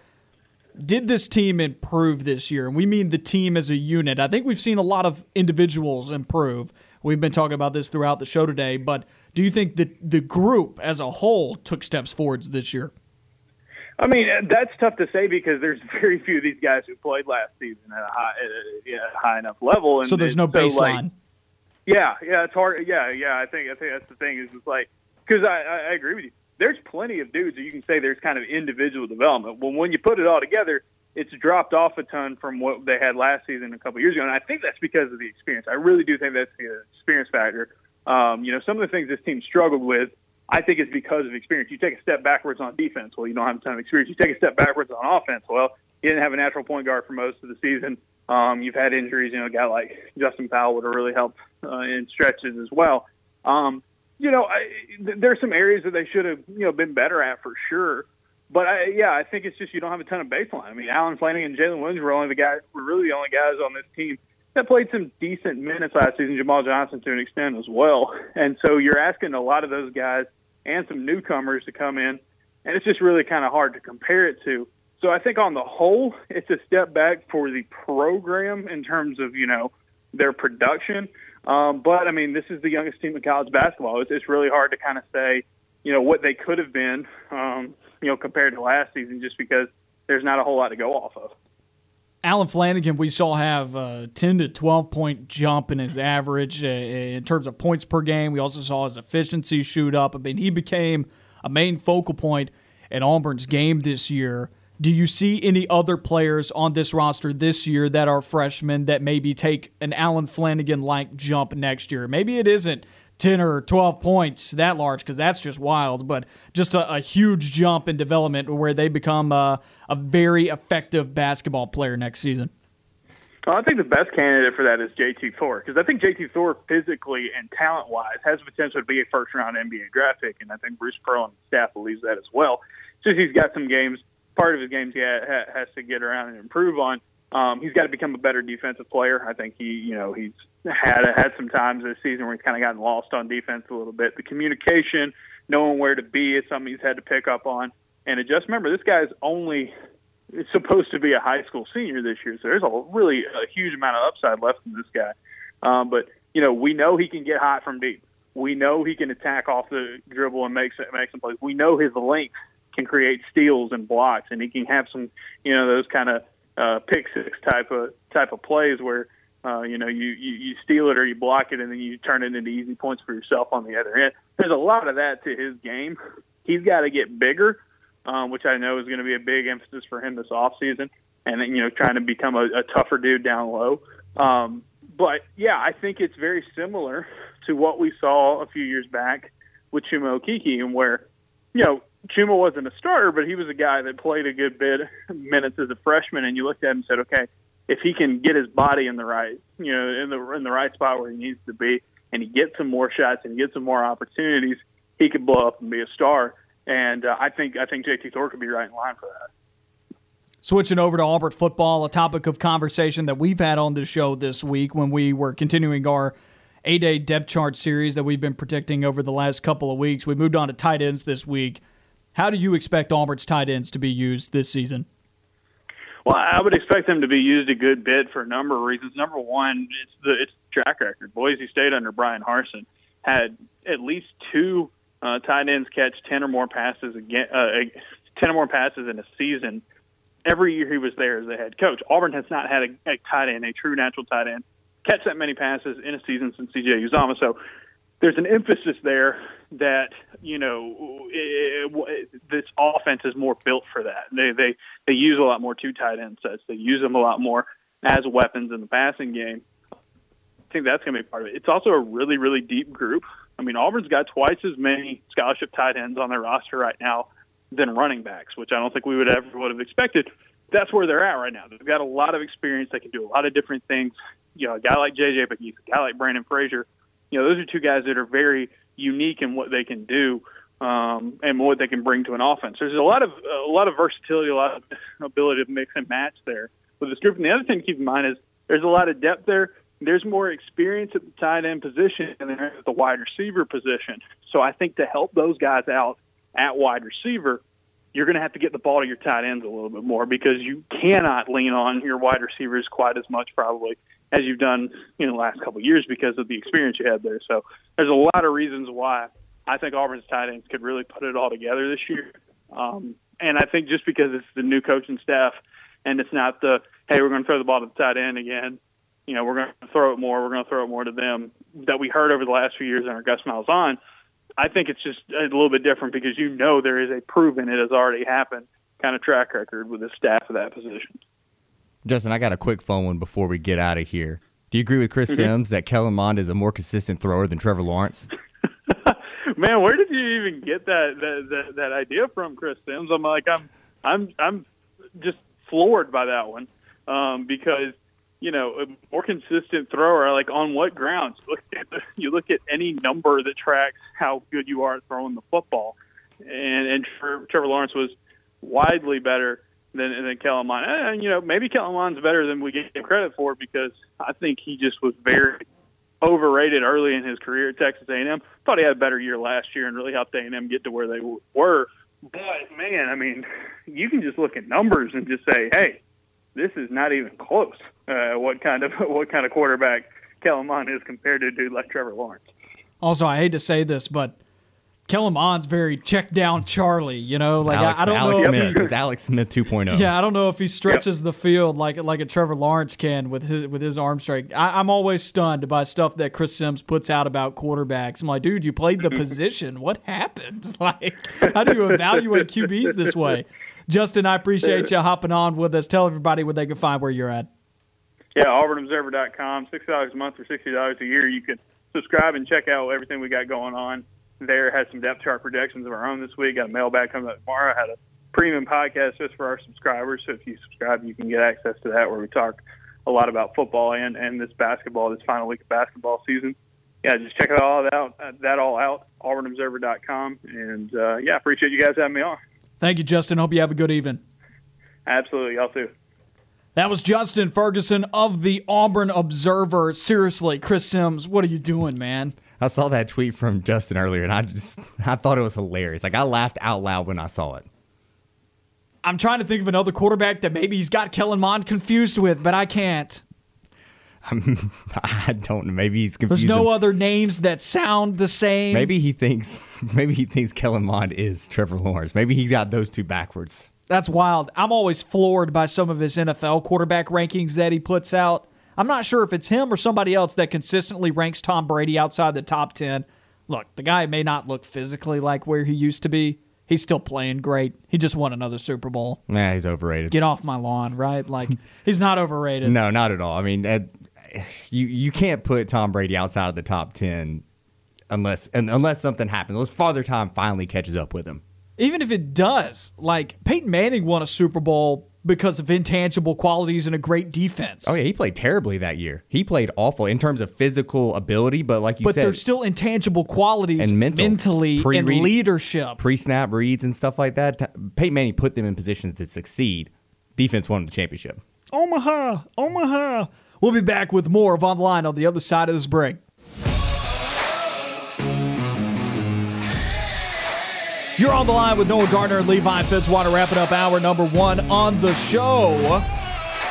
S2: Did this team improve this year? And we mean the team as a unit. I think we've seen a lot of individuals improve. We've been talking about this throughout the show today, but do you think that the group as a whole took steps forwards this year?
S5: I mean, that's tough to say because there's very few of these guys who played last season at a high, at a high enough level. And
S2: so there's no baseline. So
S5: like, yeah, yeah, it's hard. Yeah, yeah. I think I think that's the thing is it's like because I, I, agree with you. There's plenty of dudes that you can say there's kind of individual development. Well, when you put it all together, it's dropped off a ton from what they had last season a couple years ago, and I think that's because of the experience. I really do think that's the experience factor. Um, you know, some of the things this team struggled with, I think, is because of experience. You take a step backwards on defense, well, you don't have a ton of experience. You take a step backwards on offense, well, you didn't have a natural point guard for most of the season. Um, you've had injuries. You know, a guy like Justin Powell would have really helped uh, in stretches as well. Um, you know, I, th- there's some areas that they should have, you know, been better at for sure. But I, yeah, I think it's just you don't have a ton of baseline. I mean, Allen Flanigan and Jaylin Williams were only the guys, were really the only guys on this team that played some decent minutes last season. Jamal Johnson to an extent as well. And so you're asking a lot of those guys and some newcomers to come in, and it's just really kind of hard to compare it to. So I think on the whole, it's a step back for the program in terms of you know their production. Um, but I mean, this is the youngest team in college basketball. It's, it's really hard to kind of say, you know, what they could have been, um, you know, compared to last season, just because there's not a whole lot to go off of.
S2: Allen Flanigan, we saw have a 10 to 12 point jump in his average uh, in terms of points per game. We also saw his efficiency shoot up. I mean, he became a main focal point in Auburn's game this year. Do you see any other players on this roster this year that are freshmen that maybe take an Allen Flanigan like jump next year? Maybe it isn't 10 or 12 points that large because that's just wild, but just a, a, huge jump in development where they become a, a very effective basketball player next season.
S5: Well, I think the best candidate for that is JT Thor because I think JT Thor physically and talent wise has the potential to be a first round NBA draft pick, and I think Bruce Pearl and staff believes that as well. Just he's got some games part of his games he ha- has to get around and improve on. Um, he's got to become a better defensive player. I think he, you know, he's had had some times this season where he's kind of gotten lost on defense a little bit. The communication, knowing where to be, is something he's had to pick up on. And just remember, this guy's only is supposed to be a high school senior this year, so there's a really a huge amount of upside left in this guy. Um, but you know, we know he can get hot from deep. We know he can attack off the dribble and make make some plays. We know his length can create steals and blocks, and he can have some, you know, those kind of uh, pick six type of type of plays where uh, you know you, you you steal it or you block it and then you turn it into easy points for yourself on the other end. There's a lot of that to his game. He's got to get bigger, um, which I know is going to be a big emphasis for him this off season, and then, you know trying to become a, a tougher dude down low. Um, but yeah, I think it's very similar to what we saw a few years back with Chuma Okeke, and where you know Chuma wasn't a starter, but he was a guy that played a good bit minutes as a freshman, and you looked at him and said, okay, if he can get his body in the right, you know, in the in the right spot where he needs to be, and he gets some more shots and he gets some more opportunities, he could blow up and be a star. And uh, I think I think JT Thor could be right in line for that.
S2: Switching over to Auburn football, a topic of conversation that we've had on the show this week when we were continuing our eight day depth chart series that we've been predicting over the last couple of weeks. We moved on to tight ends this week. How do you expect Auburn's tight ends to be used this season?
S5: Well, I would expect them to be used a good bit for a number of reasons. Number one, it's the it's track record. Boise State under Bryan Harsin had at least two uh, tight ends catch ten or more passes again, uh, ten or more passes in a season. Every year he was there as the head coach. Auburn has not had a, a tight end, a true natural tight end, catch that many passes in a season since CJ Uzomah. So there's an emphasis there that you know it, it, this offense is more built for that. They they they use a lot more two tight end sets. They use them a lot more as weapons in the passing game. I think that's going to be part of it. It's also a really really deep group. I mean, Auburn's got twice as many scholarship tight ends on their roster right now than running backs, which I don't think we would ever would have expected. That's where they're at right now. They've got a lot of experience. They can do a lot of different things. You know, a guy like JJ but a guy like Brandon Frazier you know, those are two guys that are very unique in what they can do um, and what they can bring to an offense. There's a lot of a lot of versatility, a lot of ability to mix and match there with this group. And the other thing to keep in mind is there's a lot of depth there. There's more experience at the tight end position than there at the wide receiver position. So I think to help those guys out at wide receiver, you're going to have to get the ball to your tight ends a little bit more because you cannot lean on your wide receivers quite as much probably as you've done in the last couple of years because of the experience you had there. So there's a lot of reasons why I think Auburn's tight ends could really put it all together this year. Um, and I think just because it's the new coaching staff and it's not the hey we're going to throw the ball to the tight end again, you know we're going to throw it more, we're going to throw it more to them that we heard over the last few years under Gus Malzahn. I think it's just a little bit different because you know there is a proven it has already happened kind of track record with the staff of that position.
S4: Justin, I got a quick phone one before we get out of here. Do you agree with Chris mm-hmm. Sims that Kellen Mond is a more consistent thrower than Trevor Lawrence?
S5: Man, where did you even get that, that that that idea from, Chris Sims? I'm like, I'm I'm I'm just floored by that one um, because you know a more consistent thrower. Like on what grounds? You look at the, you look at any number that tracks how good you are at throwing the football, and and Trevor Lawrence was widely better than than Kellen Mond. And you know, maybe Kellen Mond's better than we give him credit for because I think he just was very overrated early in his career at Texas A&M. Thought he had a better year last year and really helped A&M get to where they were. But man, I mean, you can just look at numbers and just say, hey, this is not even close. Uh, what kind of what kind of quarterback Kellen Mond is compared to a dude like Trevor Lawrence.
S2: Also, I hate to say this, but Kellen Mond's very check down Charlie, you know, like
S4: Alex,
S2: I, I, don't
S4: Alex
S2: know.
S4: Smith. it's Alex Smith 2.0.
S2: Yeah, I don't know if he stretches yep. the field like like a Trevor Lawrence can with his with his arm strength. I, am always stunned by stuff that Chris Sims puts out about quarterbacks. I'm like, dude, you played the position. What happened? Like, how do you evaluate QBs this way? Justin, I appreciate you hopping on with us. Tell everybody where they can find where you're at.
S5: Yeah, AuburnObserver.com. Six dollars a month or sixty dollars a year. You can subscribe and check out everything we got going on there. Had some depth chart projections of our own this week. Got a mailbag coming up tomorrow. Had a premium podcast just for our subscribers. So if you subscribe, you can get access to that where we talk a lot about football and, and this basketball, this final week of basketball season. Yeah, just check it all out. Uh, that all out. AuburnObserver.com. And uh, yeah, appreciate you guys having me on.
S2: Thank you, Justin. Hope you have a good evening.
S5: Absolutely, y'all too.
S2: That was Justin Ferguson of the Auburn Observer. Seriously, Chris Sims, what are you doing, man?
S4: I saw that tweet from Justin earlier, and I just I thought it was hilarious. Like I laughed out loud when I saw it.
S2: I'm trying to think of another quarterback that maybe he's got Kellen Mond confused with, but I can't.
S4: I don't know. Maybe he's confused.
S2: There's no other names that sound the same.
S4: Maybe he thinks maybe he thinks Kellen Mond is Trevor Lawrence. Maybe he's got those two backwards.
S2: That's wild. I'm always floored by some of his NFL quarterback rankings that he puts out. I'm not sure if it's him or somebody else that consistently ranks Tom Brady outside the top 10. Look, the guy may not look physically like where he used to be. He's still playing great. He just won another Super Bowl.
S4: Nah, he's overrated.
S2: Get off my lawn, right? Like he's not overrated.
S4: No, not at all. I mean, uh, you you can't put Tom Brady outside of the top ten unless unless something happens. Unless Father Time finally catches up with him.
S2: Even if it does, like Peyton Manning won a Super Bowl because of intangible qualities and a great defense.
S4: Oh yeah, he played terribly that year. He played awful in terms of physical ability, but like you said.
S2: but
S4: said,
S2: there's still intangible qualities
S4: And mental.
S2: mentally and leadership.
S4: pre-snap reads and stuff like that. Peyton Manning put them in positions to succeed. Defense won the championship.
S2: Omaha, Omaha. We'll be back with more of online on the other side of this break. You're on the line with Noah Gardner and Levi Fitzwater, wrapping up hour number one on the show.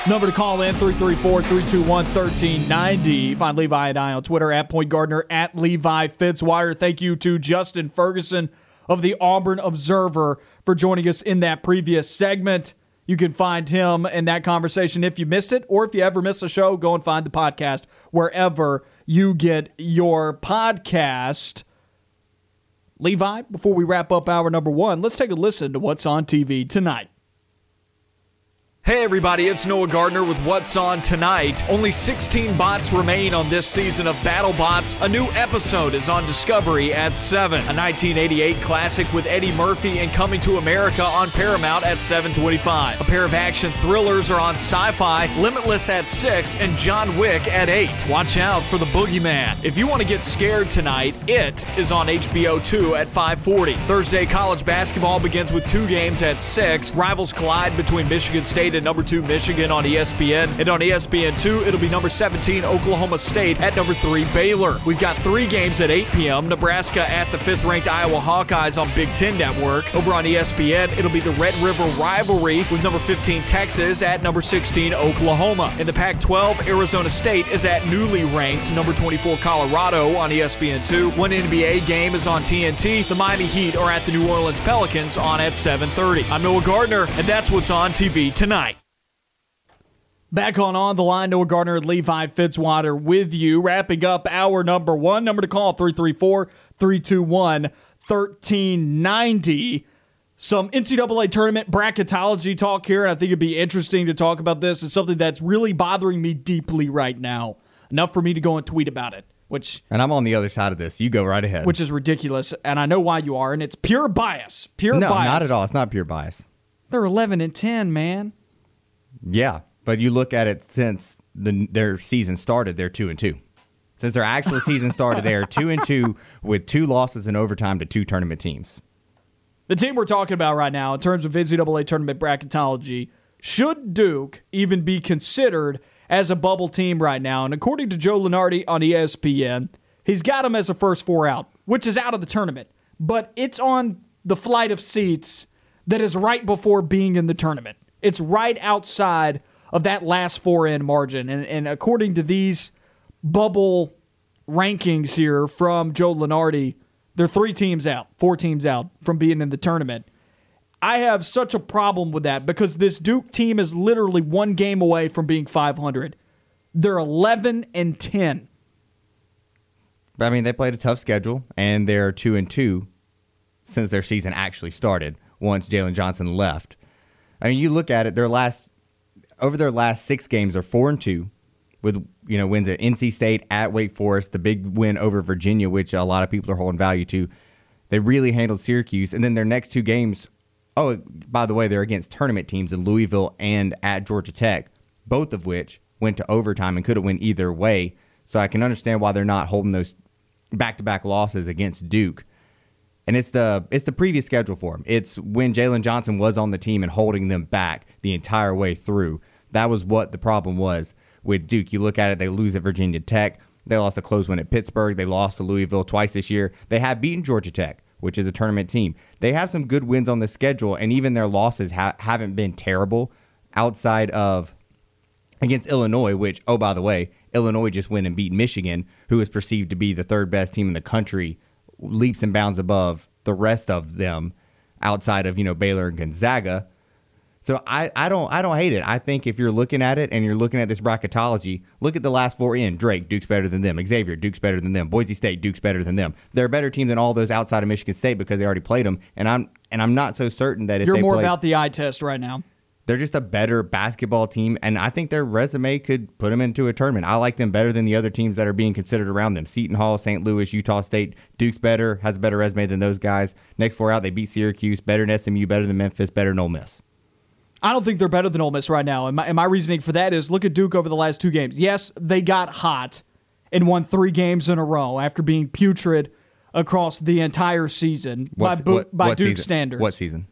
S2: Number to call in 334 321 1390. Find Levi and I on Twitter at Point Gardner at Levi Fitzwater. Thank you to Justin Ferguson of the Auburn Observer for joining us in that previous segment. You can find him and that conversation if you missed it, or if you ever miss a show, go and find the podcast wherever you get your podcast. Levi, before we wrap up hour number one, let's take a listen to what's on TV tonight. Hey everybody, it's Noah Gardner with What's On Tonight. Only 16 bots remain on this season of Battle Bots. A new episode is on Discovery at 7. A 1988 classic with Eddie Murphy and Coming to America on Paramount at 725. A pair of action thrillers are on Syfy, Limitless at 6 and John Wick at 8. Watch out for the Boogeyman. If you want to get scared tonight, It is on HBO 2 at 540. Thursday college basketball begins with two games at 6. Rivals collide between Michigan State and number 2 Michigan on ESPN. And on ESPN 2, it'll be number 17 Oklahoma State at number 3 Baylor. We've got three games at 8 p.m. Nebraska at the 5th ranked Iowa Hawkeyes on Big Ten Network. Over on ESPN, it'll be the Red River rivalry with number 15 Texas at number 16 Oklahoma. In the Pac 12, Arizona State is at newly ranked number 24 Colorado on E ESPN 2. One NBA game is on TNT. The Miami Heat are at the New Orleans Pelicans on at 7:30. I'm Noah Gardner, and that's what's on TV tonight. Back on On the Line, Noah Gardner and Levi Fitzwater with you, wrapping up hour number one. Number to call 334 321 1390. Some NCAA tournament bracketology talk here. and I think it'd be interesting to talk about this. It's something that's really bothering me deeply right now. Enough for me to go and tweet about it, which
S4: And I'm on the other side of this. You go right ahead.
S2: which is ridiculous, and I know why you are, and it's pure bias. Pure
S4: no,
S2: bias.
S4: not at all. It's not pure bias.
S2: They're 11 and 10, man.
S4: Yeah, but you look at it since the, their season started, they're two and two. Since their actual season started, they are two and two with two losses in overtime to two tournament teams.
S2: The team we're talking about right now, in terms of NCAA tournament bracketology, should Duke even be considered as a bubble team right now? And according to Joe Lunardi on ESPN, he's got them as a first four out, which is out of the tournament. But it's on the flight of seats that is right before being in the tournament. It's right outside of that last four in margin. And, and according to these bubble rankings here from Joe Lunardi, they're three teams out, four teams out from being in the tournament. I have such a problem with that because this Duke team is literally one game away from being 500. They're 11 and 10.
S4: I mean, they played a tough schedule, and they're two and two since their season actually started. Once Jalen Johnson left, I mean, you look at it. Their last over their last six games, they're four and two, with you know wins at NC State, at Wake Forest, the big win over Virginia, which a lot of people are holding value to. They really handled Syracuse, and then their next two games. Oh, by the way, they're against tournament teams in Louisville and at Georgia Tech, both of which went to overtime and could have went either way. So I can understand why they're not holding those back-to-back losses against Duke. And it's the it's the previous schedule for them. It's when Jalen Johnson was on the team and holding them back the entire way through. That was what the problem was with Duke. You look at it, they lose at Virginia Tech. They lost a close one at Pittsburgh. They lost to Louisville twice this year. They have beaten Georgia Tech, which is a tournament team. They have some good wins on the schedule, and even their losses ha- haven't been terrible outside of against Illinois, which, oh, by the way, Illinois just went and beat Michigan, who is perceived to be the third best team in the country, leaps and bounds above the rest of them outside of, you know, Baylor and Gonzaga. So I, I don't I don't hate it. I think if you're looking at it and you're looking at this bracketology, look at the last four in. Drake, Duke's better than them. Xavier, Duke's better than them. Boise State, Duke's better than them. They're a better team than all those outside of Michigan State because they already played them. And I'm and I'm not so certain that if
S2: You're more
S4: played,
S2: about the eye test right now.
S4: they're just a better basketball team, and I think their resume could put them into a tournament. I like them better than the other teams that are being considered around them. Seton Hall, St. Louis, Utah State. Duke's better, has a better resume than those guys. Next four out, they beat Syracuse, better than SMU, better than Memphis, better than Ole Miss.
S2: I don't think they're better than Ole Miss right now. And my, and my reasoning for that is look at Duke over the last two games. Yes, they got hot and won three games in a row after being putrid across the entire season
S4: What's-
S2: by, Bo-
S4: what-
S2: by
S4: what
S2: Duke
S4: season?
S2: standards.
S4: What season?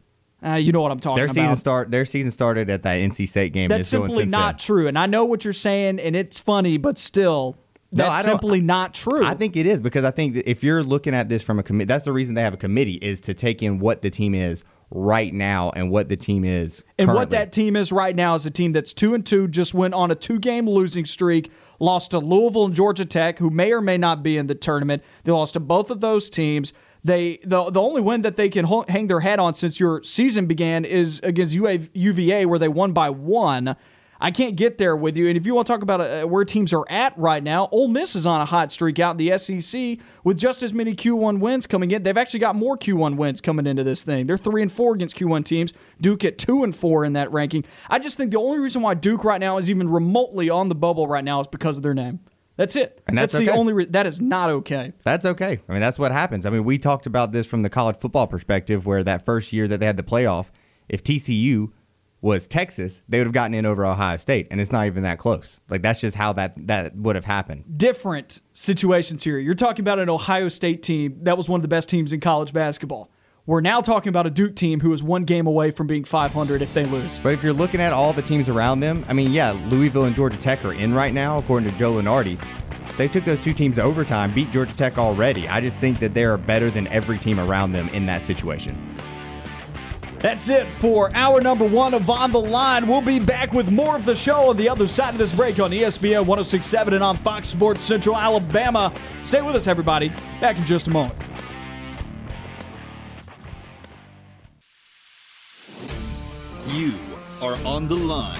S2: Uh, you know what I'm talking
S4: Their
S2: about.
S4: season start. Their season started at that NC State game.
S2: That's simply not
S4: then.
S2: true. And I know what you're saying, and it's funny, but still,
S4: No,
S2: that's simply not true.
S4: I think it is because I think that if you're looking at this from a committee, that's the reason they have a committee is to take in what the team is right now and what the team is.
S2: And what that team is right now is a team that's two and two, just went on a two game losing streak, lost to Louisville and Georgia Tech, who may or may not be in the tournament. They lost to both of those teams. They the the only win that they can hang their hat on since your season began is against UVA, where they won by one. I can't get there with you. And if you want to talk about uh, where teams are at right now, Ole Miss is on a hot streak out in the SEC with just as many Q1 wins coming in. They've actually got more Q1 wins coming into this thing. They're three and four against Q1 teams. Duke at two and four in that ranking. I just think the only reason why Duke right now is even remotely on the bubble right now is because of their name. That's it.
S4: And that's
S2: the
S4: okay.
S2: only. Re- that is not okay.
S4: That's okay. I mean, that's what happens. I mean, we talked about this from the college football perspective, where that first year that they had the playoff, if TCU was Texas, they would have gotten in over Ohio State, and it's not even that close. Like that's just how that that would have happened.
S2: Different situations here. You're talking about an Ohio State team that was one of the best teams in college basketball. We're now talking about a Duke team who is one game away from being 500 if they lose.
S4: But if you're looking at all the teams around them, I mean, yeah, Louisville and Georgia Tech are in right now, according to Joe Lunardi. They took those two teams to overtime, beat Georgia Tech already. I just think that they are better than every team around them in that situation.
S2: That's it for hour number one of On the Line. We'll be back with more of the show on the other side of this break on ESPN 1067 and on Fox Sports Central Alabama. Stay with us, everybody. Back in just a moment.
S1: You are on the line,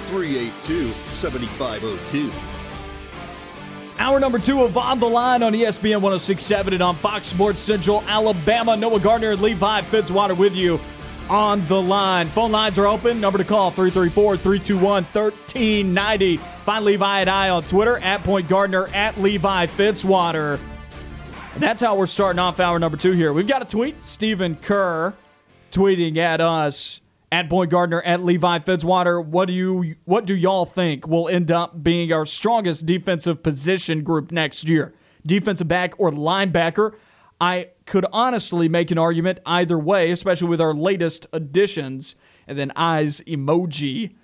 S1: 382 7502.
S2: Hour number two of On the Line on ESPN 1067 and on Fox Sports Central Alabama. Noah Gardner and Levi Fitzwater with you on the line. Phone lines are open. Number to call 334 321 1390. Find Levi and I on Twitter at Point Gardner at Levi Fitzwater. And that's how we're starting off hour number two here. We've got a tweet. Stephen Kerr tweeting at us at Boyd Gardner at Levi Fitzwater. What do you what do y'all think will end up being our strongest defensive position group next year? Defensive back or linebacker? I could honestly make an argument either way, especially with our latest additions. And then eyes emoji.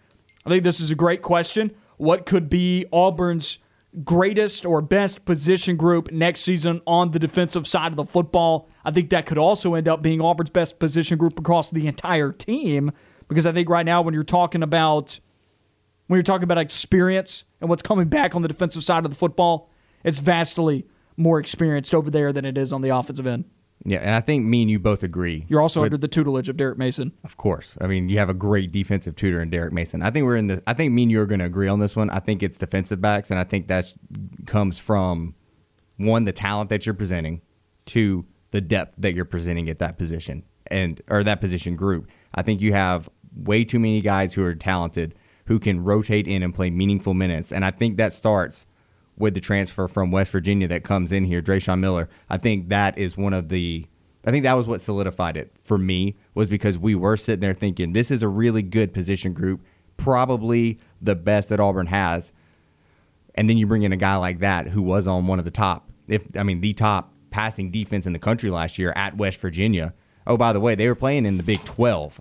S2: I think this is a great question. What could be Auburn's greatest or best position group next season on the defensive side of the football? I think that could also end up being Auburn's best position group across the entire team because I think right now when you're talking about when you're talking about experience and what's coming back on the defensive side of the football, it's vastly more experienced over there than it is on the offensive end.
S4: Yeah, and I think me and you both agree.
S2: You're also
S4: with-
S2: under the tutelage of Derek Mason.
S4: Of course. I mean, you have a great defensive tutor in Derek Mason. I think we're in the I think me and you are going to agree on this one. I think it's defensive backs and I think that comes from one the talent that you're presenting, two the the depth that you're presenting at that position and or that position group. I think you have way too many guys who are talented who can rotate in and play meaningful minutes. And I think that starts with the transfer from West Virginia that comes in here, Dreshun Miller. I think that is one of the I think that was what solidified it for me was because we were sitting there thinking this is a really good position group, probably the best that Auburn has. And then you bring in a guy like that who was on one of the top, if I mean the top passing defense in the country last year at West Virginia. Oh, by the way, they were playing in the Big 12.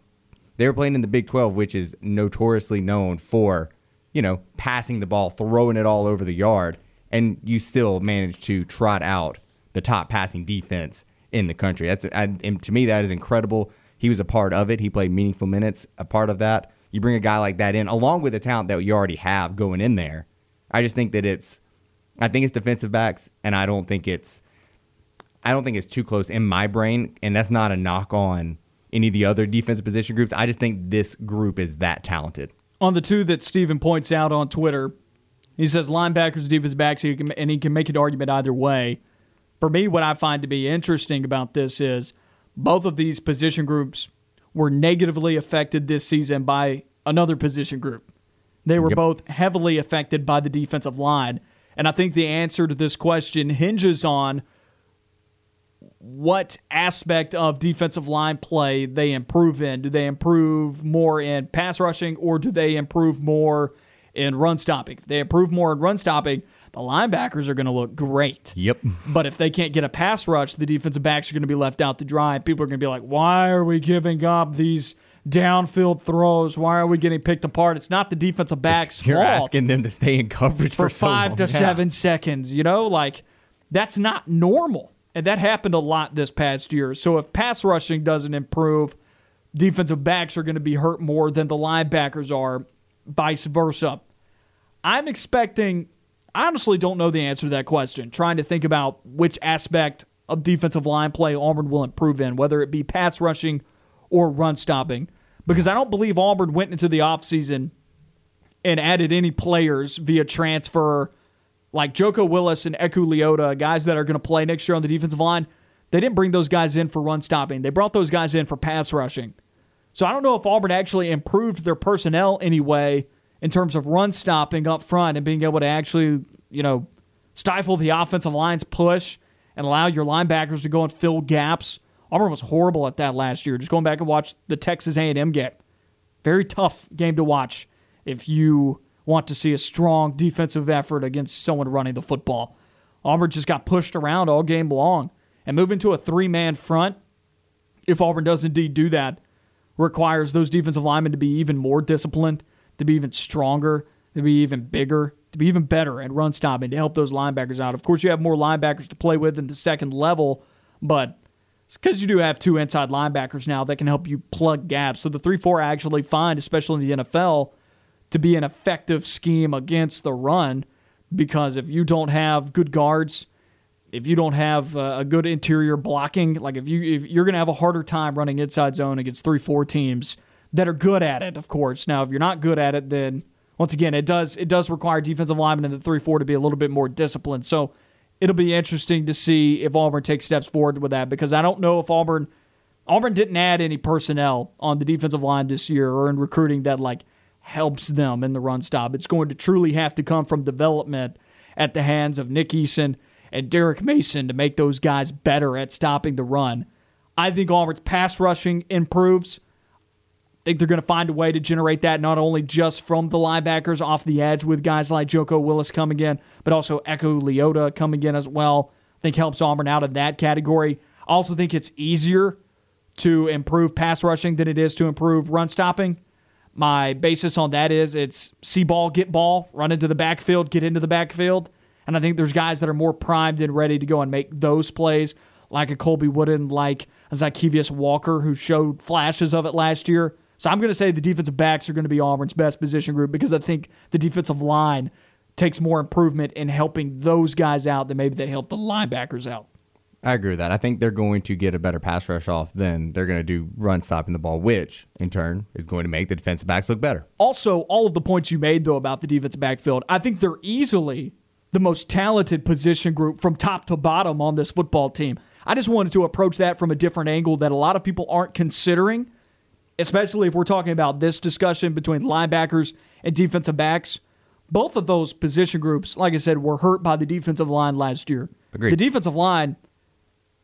S4: They were playing in the Big 12, which is notoriously known for, you know, passing the ball, throwing it all over the yard, and you still managed to trot out the top passing defense in the country. That's I, to me that is incredible. He was a part of it. He played meaningful minutes, a part of that. You bring a guy like that in, along with the talent that you already have going in there. I just think that it's, I think it's defensive backs, and I don't think it's, I don't think it's too close in my brain, and that's not a knock on any of the other defensive position groups. I just think this group is that talented.
S2: On the two that Steven points out on Twitter, he says linebackers, defensive backs, and he can make an argument either way for me, what I find to be interesting about this is both of these position groups were negatively affected this season by another position group. They were yep. both heavily affected by the defensive line. And I think the answer to this question hinges on what aspect of defensive line play they improve in. Do they improve more in pass rushing or do they improve more in run stopping? If they improve more in run stopping, the linebackers are going to look great.
S4: Yep.
S2: But if they can't get a pass rush, the defensive backs are going to be left out to dry. People are going to be like, why are we giving up these downfield throws? Why are we getting picked apart? It's not the defensive backs'
S4: You're
S2: fault.
S4: asking them to stay in coverage
S2: for,
S4: for so
S2: five
S4: long.
S2: to
S4: yeah.
S2: seven seconds. You know, like that's not normal. And that happened a lot this past year. So if pass rushing doesn't improve, defensive backs are going to be hurt more than the linebackers are, vice versa. I'm expecting I honestly don't know the answer to that question. Trying to think about which aspect of defensive line play Auburn will improve in, whether it be pass rushing or run stopping. Because I don't believe Auburn went into the offseason and added any players via transfer like Joko Willis and Eku Leota, guys that are going to play next year on the defensive line. They didn't bring those guys in for run stopping. They brought those guys in for pass rushing. So I don't know if Auburn actually improved their personnel anyway in terms of run stopping up front and being able to actually, you know, stifle the offensive line's push and allow your linebackers to go and fill gaps. Auburn was horrible at that last year. Just going back and watch the Texas A&M game. Very tough game to watch if you want to see a strong defensive effort against someone running the football. Auburn just got pushed around all game long. And moving to a three-man front, if Auburn does indeed do that, requires those defensive linemen to be even more disciplined – to be even stronger, to be even bigger, to be even better at run stopping to help those linebackers out. Of course, you have more linebackers to play with in the second level, but it's because you do have two inside linebackers now that can help you plug gaps. So the 3 4 actually find, especially in the NFL, to be an effective scheme against the run because if you don't have good guards, if you don't have uh, a good interior blocking, like if you if you're going to have a harder time running inside zone against three four teams that are good at it, of course. Now, if you're not good at it, then once again, it does it does require defensive linemen in the three four to be a little bit more disciplined. So it'll be interesting to see if Auburn takes steps forward with that because I don't know if Auburn Auburn didn't add any personnel on the defensive line this year or in recruiting that like helps them in the run stop. It's going to truly have to come from development at the hands of Nick Eason and Derek Mason to make those guys better at stopping the run. I think Auburn's pass rushing improves think they're going to find a way to generate that not only just from the linebackers off the edge with guys like Joko Willis coming in, but also Eku Leota coming in as well. I think helps Auburn out in that category. I also think it's easier to improve pass rushing than it is to improve run stopping. My basis on that is it's see ball, get ball, run into the backfield, get into the backfield. And I think there's guys that are more primed and ready to go and make those plays, like a Colby Wooden, like a Zykeivous Walker, who showed flashes of it last year. So I'm going to say the defensive backs are going to be Auburn's best position group because I think the defensive line takes more improvement in helping those guys out than maybe they help the linebackers out.
S4: I agree with that. I think they're going to get a better pass rush off than they're going to do run stopping the ball, which in turn is going to make the defensive backs look better.
S2: Also, all of the points you made though about the defensive backfield, I think they're easily the most talented position group from top to bottom on this football team. I just wanted to approach that from a different angle that a lot of people aren't considering, especially if we're talking about this discussion between linebackers and defensive backs. Both of those position groups, like I said, were hurt by the defensive line last year.
S4: Agreed.
S2: The defensive line,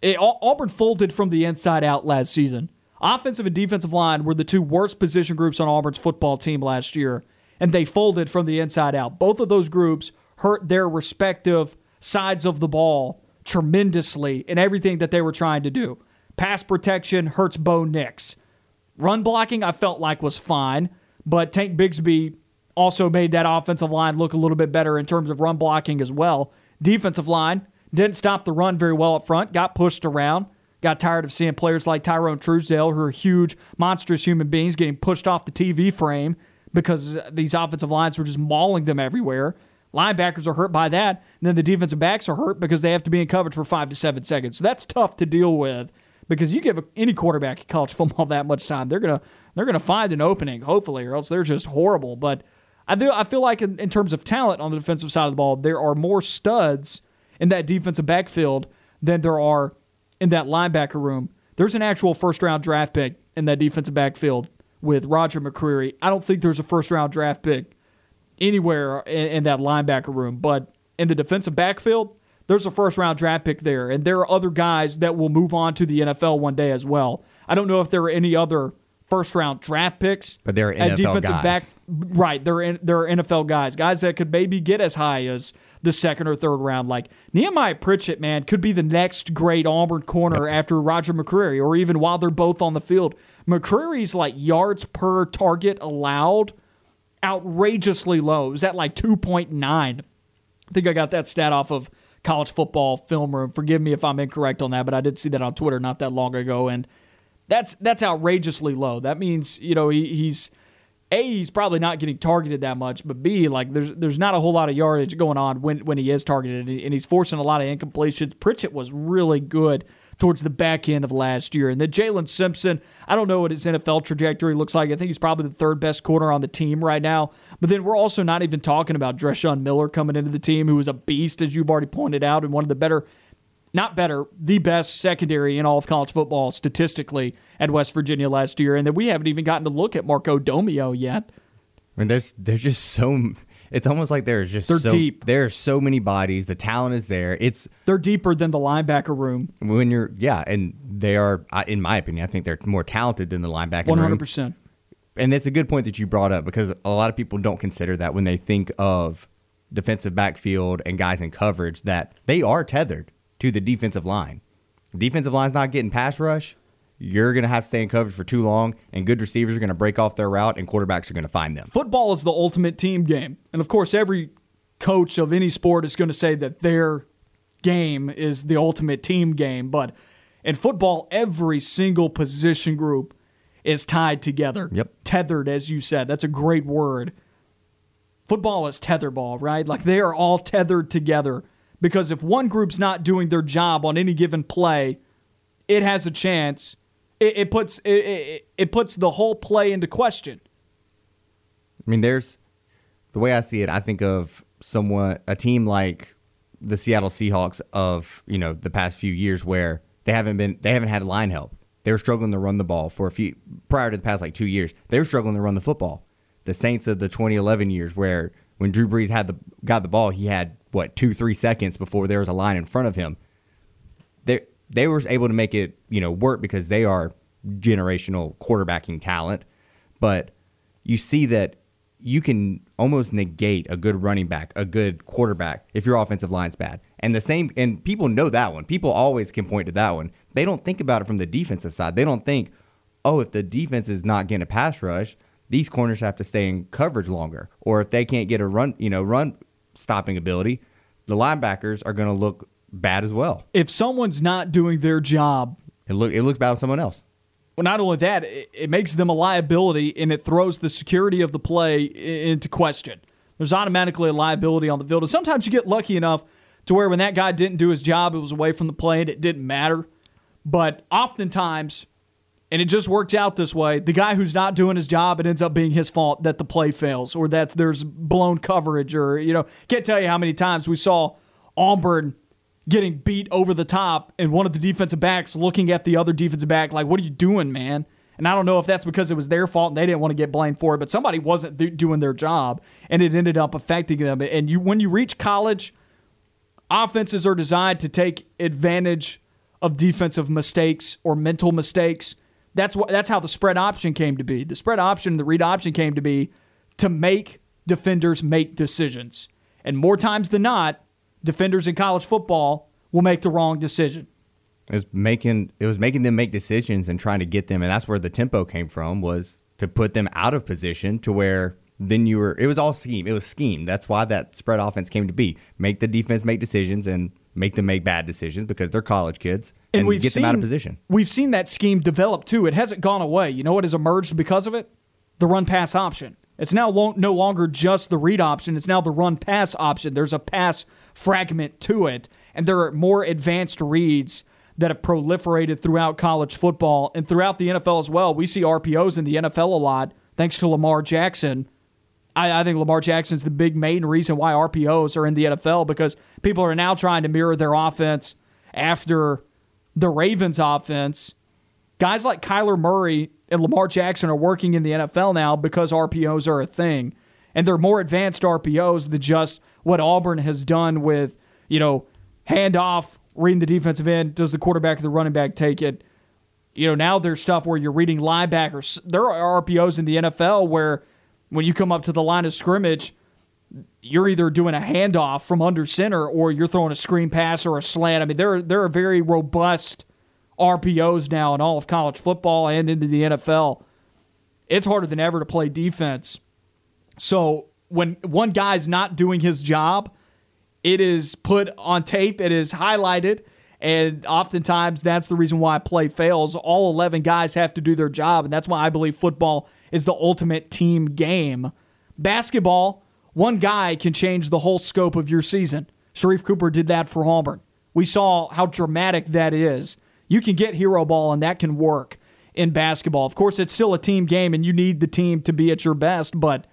S2: it, Auburn folded from the inside out last season. Offensive and defensive line were the two worst position groups on Auburn's football team last year, and they folded from the inside out. Both of those groups hurt their respective sides of the ball tremendously in everything that they were trying to do. Pass protection hurts Bo Nix. Run blocking, I felt like was fine, but Tank Bigsby also made that offensive line look a little bit better in terms of run blocking as well. Defensive line didn't stop the run very well up front, got pushed around. Got tired of seeing players like Tyrone Truesdale, who are huge, monstrous human beings, getting pushed off the TV frame because these offensive lines were just mauling them everywhere. Linebackers are hurt by that. And then the defensive backs are hurt because they have to be in coverage for five to seven seconds. So that's tough to deal with because you give any quarterback college football that much time, they're gonna they're gonna find an opening, hopefully, or else they're just horrible. But I do I feel like in, in terms of talent on the defensive side of the ball, there are more studs in that defensive backfield than there are in that linebacker room. There's an actual first round draft pick in that defensive backfield with Roger McCreary. I don't think there's a first round draft pick anywhere in, in that linebacker room, but in the defensive backfield, there's a first round draft pick there. And there are other guys that will move on to the NFL one day as well. I don't know if there are any other first round draft picks.
S4: But they're NFL
S2: defensive
S4: guys.
S2: back. Right, they're in, they're NFL guys, guys that could maybe get as high as the second or third round. Like Nehemiah Pritchett, man, could be the next great Auburn corner after Roger McCreary, or even while they're both on the field. McCreary's like yards per target allowed outrageously low. It was at like two point nine. I think I got that stat off of college football film room. Forgive me if I'm incorrect on that, but I did see that on Twitter not that long ago, and that's that's outrageously low. That means you know he, he's a he's probably not getting targeted that much, but b like there's there's not a whole lot of yardage going on when when he is targeted, and he's forcing a lot of incompletions. Pritchett was really good towards the back end of last year, and then Jaylin Simpson. I don't know what his NFL trajectory looks like. I think he's probably the third best corner on the team right now. But then we're also not even talking about Dreshun Miller coming into the team, who is a beast, as you've already pointed out, and one of the better not better, the best secondary in all of college football statistically at West Virginia last year. And then we haven't even gotten to look at Marco Domio yet.
S4: I mean, there's there's just so. It's almost like there's just
S2: They're
S4: so,
S2: deep.
S4: There are so many bodies. The talent is there. It's
S2: They're deeper than the linebacker room,
S4: when you're yeah, and they are. In my opinion, I think they're more talented than the linebacker room.
S2: 100%.
S4: And that's a good point that you brought up because a lot of people don't consider that when they think of defensive backfield and guys in coverage that they are tethered to the defensive line. Defensive line's not getting pass rush. You're going to have to stay in coverage for too long, and good receivers are going to break off their route, and quarterbacks are going to find them.
S2: Football is the ultimate team game. And of course, every coach of any sport is going to say that their game is the ultimate team game. But in football, every single position group is tied together.
S4: Yep.
S2: Tethered, as you said. That's a great word. Football is tetherball, right? Like they are all tethered together because if one group's not doing their job on any given play, it has a chance. It, it puts it, it, it puts the whole play into question.
S4: I mean, there's the way I see it. I think of someone, a team like the Seattle Seahawks of you know the past few years, where they haven't been, they haven't had line help. They were struggling to run the ball for a few prior to the past like two years. They were struggling to run the football. The Saints of the 2011 years, where when Drew Brees had the got the ball, he had what two three seconds before there was a line in front of him. They were able to make it you know work because they are generational quarterbacking talent, but you see that you can almost negate a good running back, a good quarterback if your offensive line's bad. And the same and people know that one. People always can point to that one. They don't think about it from the defensive side. They don't think, "Oh, if the defense is not getting a pass rush, these corners have to stay in coverage longer." Or if they can't get a run, you know, run stopping ability, the linebackers are going to look bad as well.
S2: if someone's not doing their job,
S4: It look it looks bad on someone else.
S2: well, not only that, it, it makes them a liability and it throws the security of the play into question. There's automatically a liability on the field. And sometimes you get lucky enough to where when that guy didn't do his job, it was away from the play and it didn't matter. But oftentimes, and it just worked out this way, the guy who's not doing his job, it ends up being his fault that the play fails or that there's blown coverage or, you know, can't tell you how many times we saw Auburn getting beat over the top and one of the defensive backs looking at the other defensive back like, what are you doing, man? And I don't know if that's because it was their fault and they didn't want to get blamed for it, but somebody wasn't th- doing their job and it ended up affecting them. And you, when you reach college, offenses are designed to take advantage of defensive mistakes or mental mistakes. That's what that's how the spread option came to be. The spread option, the read option came to be to make defenders make decisions. And more times than not, defenders in college football will make the wrong decision.
S4: It was making it was making them make decisions and trying to get them, and that's where the tempo came from was to put them out of position to where then you were. It was all scheme. It was scheme. That's why that spread offense came to be. Make the defense make decisions and make them make bad decisions because they're college kids and,
S2: And we've
S4: get
S2: seen,
S4: them out of position.
S2: We've seen that scheme develop too. It hasn't gone away. You know what has emerged because of it? The run pass option. It's now lo- no longer just the read option. It's now the run pass option. There's a pass fragment to it, and there are more advanced reads that have proliferated throughout college football and throughout the NFL as well. We see RPOs in the NFL a lot thanks to Lamar Jackson. I, I think Lamar Jackson's the big main reason why RPOs are in the NFL because people are now trying to mirror their offense after the Ravens offense. Guys like Kyler Murray and Lamar Jackson are working in the NFL now because RPOs are a thing. And they're more advanced RPOs than just what Auburn has done with, you know, handoff, reading the defensive end, does the quarterback or the running back take it? You know, now there's stuff where you're reading linebackers. There are RPOs in the NFL where when you come up to the line of scrimmage, you're either doing a handoff from under center or you're throwing a screen pass or a slant. I mean, there there are very robust RPOs now in all of college football and into the NFL. It's harder than ever to play defense. So when one guy's not doing his job, it is put on tape, it is highlighted, and oftentimes that's the reason why play fails. All 11 guys have to do their job, and that's why I believe football is the ultimate team game. Basketball, one guy can change the whole scope of your season. Sharife Cooper did that for Auburn. We saw how dramatic that is. You can get hero ball, and that can work in basketball. Of course, it's still a team game, and you need the team to be at your best, but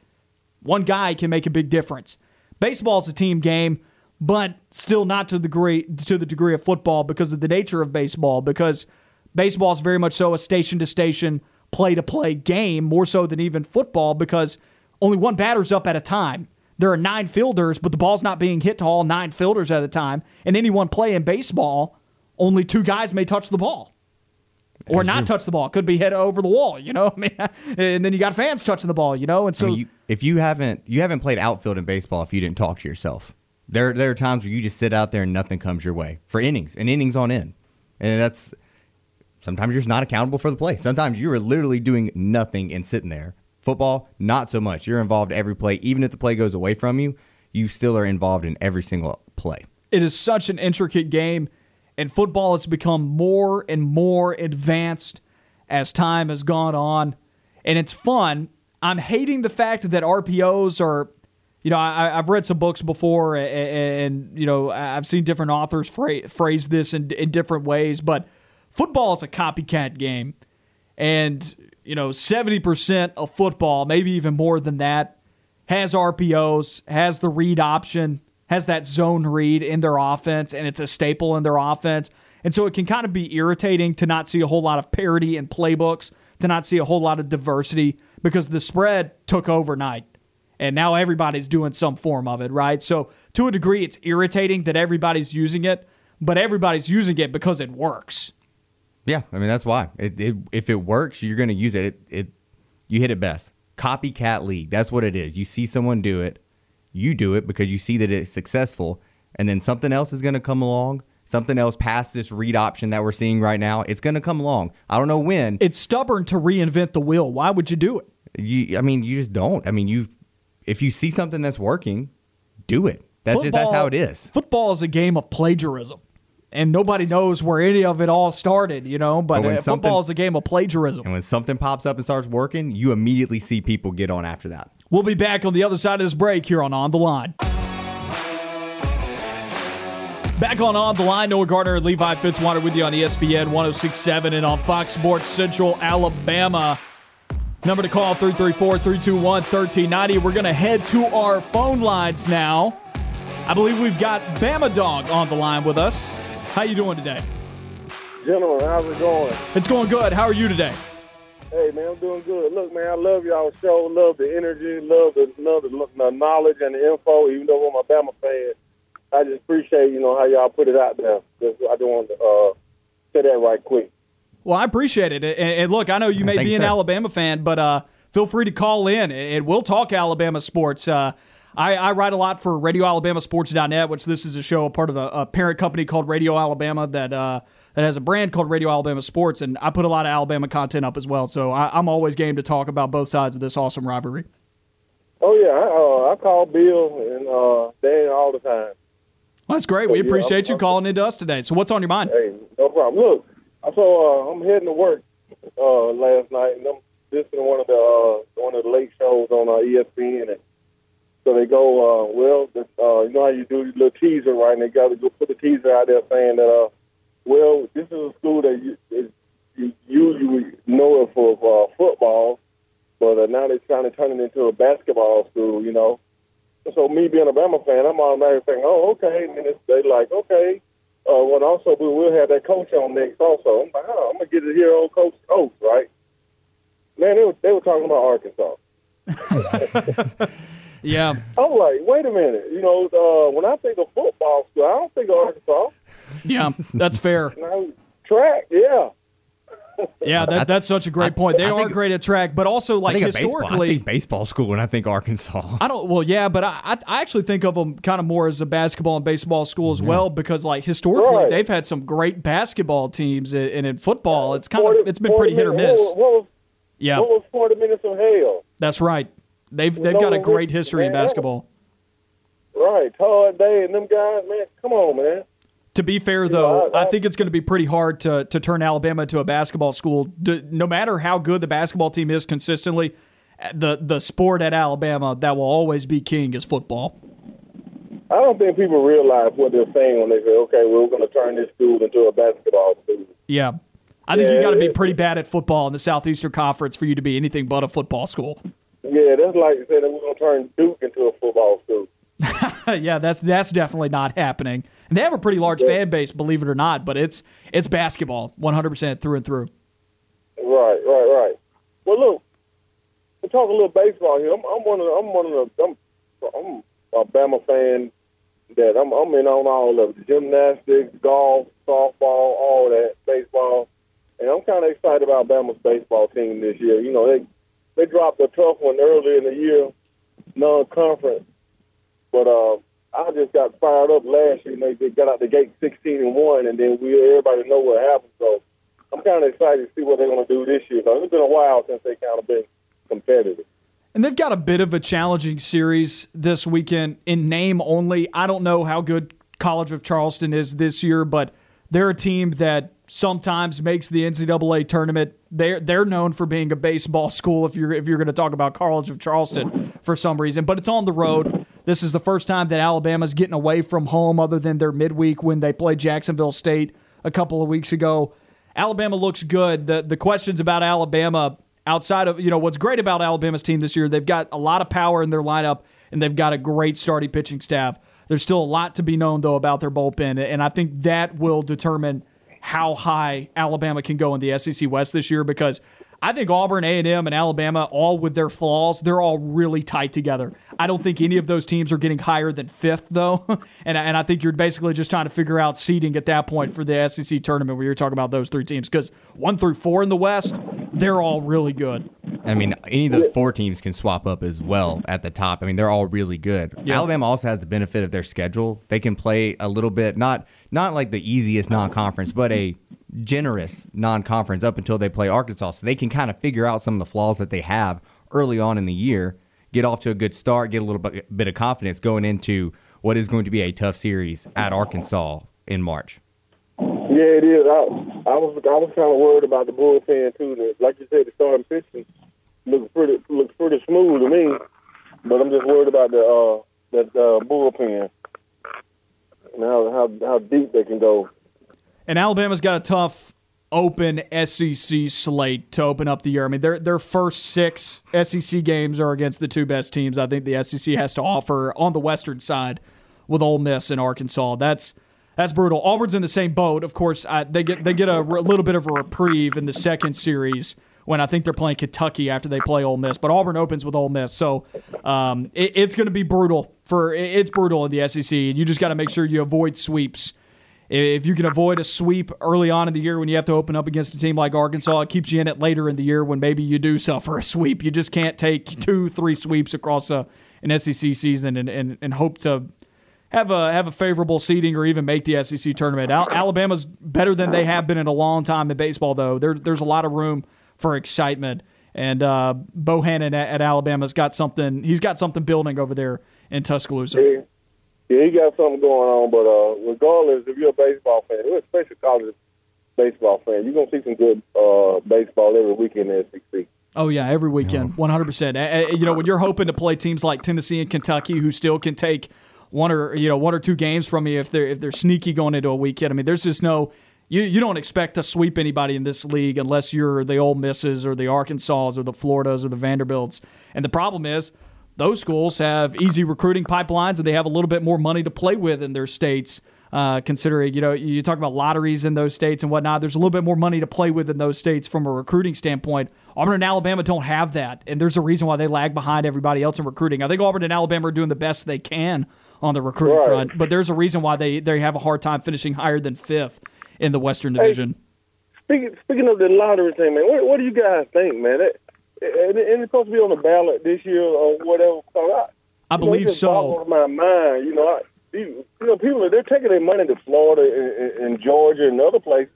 S2: one guy can make a big difference. Baseball's a team game, but still not to the degree to the degree of football because of the nature of baseball. Because baseball is very much so a station to station, play to play game, more so than even football. Because only one batter's up at a time. There are nine fielders, but the ball's not being hit to all nine fielders at a time. And any one play in baseball, only two guys may touch the ball or not touch the ball. Could be hit over the wall, you know. I mean, and then you got fans touching the ball, you know. And so
S4: I mean, you, if you haven't you haven't played outfield in baseball, if you didn't talk to yourself, there there are times where you just sit out there and nothing comes your way for innings and innings on end, and that's sometimes you're just not accountable for the play. Sometimes you are literally doing nothing and sitting there. Football, not so much. You're involved every play, even if the play goes away from you, you still are involved in every single play.
S2: it is such an intricate game, and football has become more and more advanced as time has gone on, and it's fun. I'm hating the fact that RPOs are, you know, I, I've read some books before, and, and you know, I've seen different authors phrase this in, in different ways, but football is a copycat game, and you know, 70% of football, maybe even more than that, has RPOs, has the read option, has that zone read in their offense, and it's a staple in their offense. And so it can kind of be irritating to not see a whole lot of parity in playbooks, to not see a whole lot of diversity, because the spread took overnight. And now everybody's doing some form of it, right? So to a degree, it's irritating that everybody's using it, but everybody's using it because it works.
S4: Yeah, I mean that's why. It, it, if it works, you're going to use it. it. It you hit it best. Copycat league. That's what it is. You see someone do it, you do it because you see that it's successful, and then something else is going to come along. Something else past this read option that we're seeing right now. It's going to come along. I don't know when.
S2: It's stubborn to reinvent the wheel. Why would you do it?
S4: You, I mean, you just don't. I mean, you if you see something that's working, do it. That's just that's how it is.
S2: Football is a game of plagiarism. And nobody knows where any of it all started, you know. But,
S4: But
S2: uh, football is a game of plagiarism.
S4: And when something pops up and starts working, you immediately see people get on after that.
S2: We'll be back on the other side of this break here on On the Line. Back on On the Line, Noah Gardner and Levi Fitzwater with you on ESPN 1067 and on Fox Sports Central Alabama. Number to call 334 321 1390. We're going to head to our phone lines now. I believe we've got Bama Dog on the line with us. How you doing today?
S6: Gentlemen, how's it going?
S2: It's going good. How are you today?
S6: Hey, man, I'm doing good. Look, man, I love y'all show. Love the energy. Love the, love the, the knowledge and the info. Even though I'm a Bama fan, I just appreciate, you know, how y'all put it out there. Just, I just want to uh, say that right quick.
S2: Well, I appreciate it. And, and look, I know you may
S4: Thanks,
S2: be an
S4: sir.
S2: Alabama fan, but uh, feel free to call in and we'll talk Alabama sports. Uh, I, I write a lot for RadioAlabamaSports.net, which this is a show, a part of a, a parent company called Radio Alabama that uh, that has a brand called Radio Alabama Sports, and I put a lot of Alabama content up as well. So I, I'm always game to talk about both sides of this awesome rivalry.
S6: Oh yeah, I, uh, I call Bill and uh, Dan all the time.
S2: Well, that's great. We
S6: Yeah,
S2: appreciate
S6: I'm-
S2: you
S6: I'm-
S2: calling into us today. So what's on your mind?
S6: Hey, no problem. Look, so uh, I'm heading to work uh, last night, and I'm listening to one of the uh, one of the late shows on uh, ESPN. And so they go, uh, well, uh, you know how you do your little teaser, right? And they got to go put the teaser out there saying that, uh, well, this is a school that you, is, you usually know it for uh, football, but uh, now they're trying to turn it into a basketball school, you know. So me being a Bama fan, I'm automatically thinking, oh, okay. And then it's, they like, okay. Uh, well, also we will have that coach on next. Also, I'm like, oh, I'm gonna get to hear old Coach Oats, right? Man, they were, they were talking about Arkansas.
S2: Yeah.
S6: I'm like, wait a minute. You know, uh, when I think of football school, I don't think of Arkansas.
S2: Yeah, that's fair.
S6: Now, track, yeah.
S2: Yeah, that, that's such a great point. They
S4: I
S2: are
S4: think-
S2: great at track, but also
S4: I
S2: like
S4: think of baseball. I
S2: historically,
S4: think baseball school and I think Arkansas.
S2: I don't. Well, yeah, but I, I I actually think of them kind of more as a basketball and baseball school as well because like historically
S6: Right.
S2: they've had some great basketball teams and and in football it's kind
S6: 40
S2: of it's been pretty hit or miss.
S6: What, what, was,
S2: Yeah,
S6: what was 40 minutes of hell?
S2: that's right. They've they've got a great
S6: Richardson,
S2: history in basketball.
S6: Right, Todd Day and them guys, man. Come on, man.
S2: To be fair, though,
S6: I-
S2: think it's going to be pretty hard to to turn Alabama into a basketball school. No matter how good the basketball team is consistently, the the sport at Alabama that will always be king is football.
S6: I don't think people realize what they're saying when they say, okay, we're going to turn this school into a basketball school.
S2: Yeah. I think you
S6: Yeah,
S2: got to be pretty bad at football in the Southeastern Conference for you to be anything but a football school.
S6: Yeah, that's like saying that we're going to turn Duke into a football school.
S2: yeah, that's that's definitely not happening. And they have a pretty large fan base, believe it or not, but it's it's basketball 100% through and through.
S6: Right, right, right. Well, look, we're talking a little baseball here. I'm, I'm one of the, I'm one of the, I'm, I'm a Bama fan that I'm, I'm in on all of it. Gymnastics, golf, softball, all that, baseball. And I'm kind of excited about Bama's baseball team this year. You know, they, they dropped a tough one earlier in the year, non-conference. But uh, I just got fired up last year. They, got out the gate 16 and one, and then we everybody know what happened. So I'm kind of excited to see what they're going to do this year. Because it's been a while since they kind of been competitive.
S2: And they've got a bit of a challenging series this weekend in name only. I don't know how good College of Charleston is this year, but they're a team that sometimes makes the NCAA tournament. They're they're known for being a baseball school if you're if you're going to talk about College of Charleston for some reason, but it's on the road. This is the first time that Alabama's getting away from home other than their midweek when they played Jacksonville State a couple of weeks ago. Alabama looks good. The the questions about Alabama outside of you know what's great about Alabama's team this year, they've got a lot of power in their lineup and they've got a great starting pitching staff. There's still a lot to be known though about their bullpen, and I think that will determine how high Alabama can go in the SEC West this year because I think Auburn, A&M, and Alabama, all with their flaws, they're all really tight together. I don't think any of those teams are getting higher than fifth, though. and, I- and I think you're basically just trying to figure out seeding at that point for the SEC tournament where you're talking about those three teams because one through four in the West, they're all really good.
S4: I mean, any of those four teams can swap up as well at the top. I mean, they're all really good.
S2: Yeah.
S4: Alabama also has the benefit of their schedule. They can play a little bit, not not like the easiest non-conference, but a generous non-conference up until they play Arkansas. So they can kind of figure out some of the flaws that they have early on in the year, get off to a good start, get a little bit, of confidence going into what is going to be a tough series at Arkansas in March.
S6: Yeah, it is. I, I was I was kind of worried about the bullpen too. Like you said, the starting pitching looks pretty looks pretty smooth to me, but I'm just worried about the uh, that uh, bullpen and how how deep they can go.
S2: And Alabama's got a tough open SEC slate to open up the year. I mean, their their first six SEC games are against the two best teams I think the SEC has to offer on the Western side, with Ole Miss and Arkansas. That's that's brutal. Auburn's in the same boat. Of course, I, they get they get a, little bit of a reprieve in the second series when I think they're playing Kentucky after they play Ole Miss. But Auburn opens with Ole Miss, so um, it, it's going to be brutal for it- it's brutal in the SEC. You just got to make sure you avoid sweeps. If you can avoid a sweep early on in the year when you have to open up against a team like Arkansas, it keeps you in it later in the year when maybe you do suffer a sweep. You just can't take two, three sweeps across a, an SEC season and, and, and hope to have a have a favorable seeding or even make the SEC tournament. Al- Alabama's better than they have been in a long time in baseball, though. There, there's a lot of room for excitement, and uh, Bohannon at, at Alabama's got something. He's got something building over there in Tuscaloosa.
S6: Yeah, yeah, he got something going on. But uh, regardless, if you're a baseball fan, especially college baseball fan, you're gonna see some good uh, baseball every weekend in the SEC.
S2: Oh yeah, every weekend, one hundred percent. You know, when you're hoping to play teams like Tennessee and Kentucky, who still can take one or you know one or two games from you if they're if they're sneaky going into a weekend. I mean, there's just no you you don't expect to sweep anybody in this league unless you're the Ole Misses or the Arkansas or the Floridas or the Vanderbilts. And the problem is those schools have easy recruiting pipelines and they have a little bit more money to play with in their states. Uh, considering you know you talk about lotteries in those states and whatnot, there's a little bit more money to play with in those states from a recruiting standpoint. Auburn and Alabama don't have that, and there's a reason why they lag behind everybody else in recruiting. I think Auburn and Alabama are doing the best they can on the recruiting
S6: Right.
S2: front, but there's a reason why they they have a hard time finishing higher than fifth in the Western Division.
S6: Speaking speaking of the lottery thing, man, what, what do you guys think, man? It, it's supposed to be on the ballot this year or whatever. So I,
S2: I
S6: know,
S2: believe so.
S6: my mind. You know, I, you, know, people they're taking their money to Florida and, and, and Georgia and other places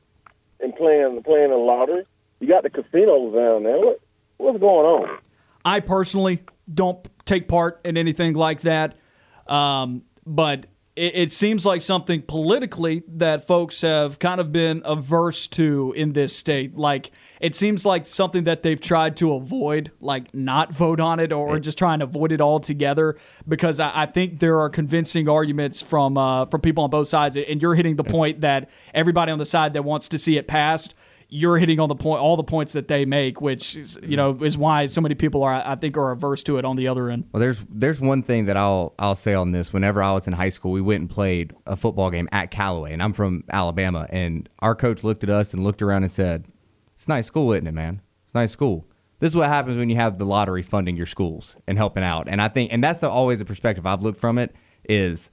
S6: and playing playing the lottery. You got the casinos down there. What what's going on?
S2: I personally don't take part in anything like that, um, but it, it seems like something politically that folks have kind of been averse to in this state. Like it seems like something that they've tried to avoid, like not vote on it or just trying to avoid it altogether. Because I, I think there are convincing arguments from uh, from people on both sides, and you're hitting the point that everybody on the side that wants to see it passed you're hitting on the point all the points that they make, which is, you know is why so many people are I think are averse to it on the other end.
S4: Well, there's there's one thing that I'll I'll say on this. Whenever I was in high school, we went and played a football game at Callaway, and I'm from Alabama, and our coach looked at us and looked around and said, "It's a nice school, isn't it, man? It's a nice school." This is what happens when you have the lottery funding your schools and helping out. And I think, and that's the, always the perspective I've looked from it is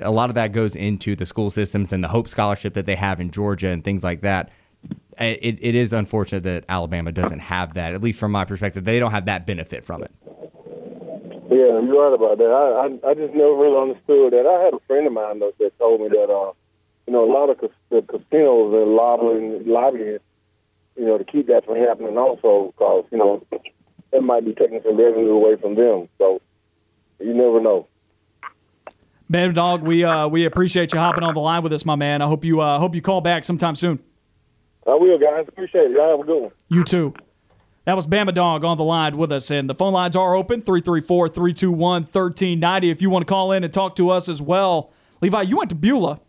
S4: a lot of that goes into the school systems and the Hope Scholarship that they have in Georgia and things like that. It, it is unfortunate that Alabama doesn't have that, at least from my perspective. They don't have that benefit from it.
S6: Yeah, you're right about that. I, I I just never really understood that. I had a friend of mine though, that told me that uh, you know, a lot of cas- the casinos are lobbying lobbying, you know, to keep that from happening also because you know that might be taking some revenue away from them. So you never know.
S2: Man, dog, we uh, we appreciate you hopping on the line with us, my man. I hope you uh, hope you call back sometime soon.
S6: I will, guys. Appreciate it. Y'all have a good one.
S2: You too. That was Bama Dog on the line with us, and the phone lines are open 334 321 1390 if you want to call in and talk to us as well. Levi, you went to Beulah.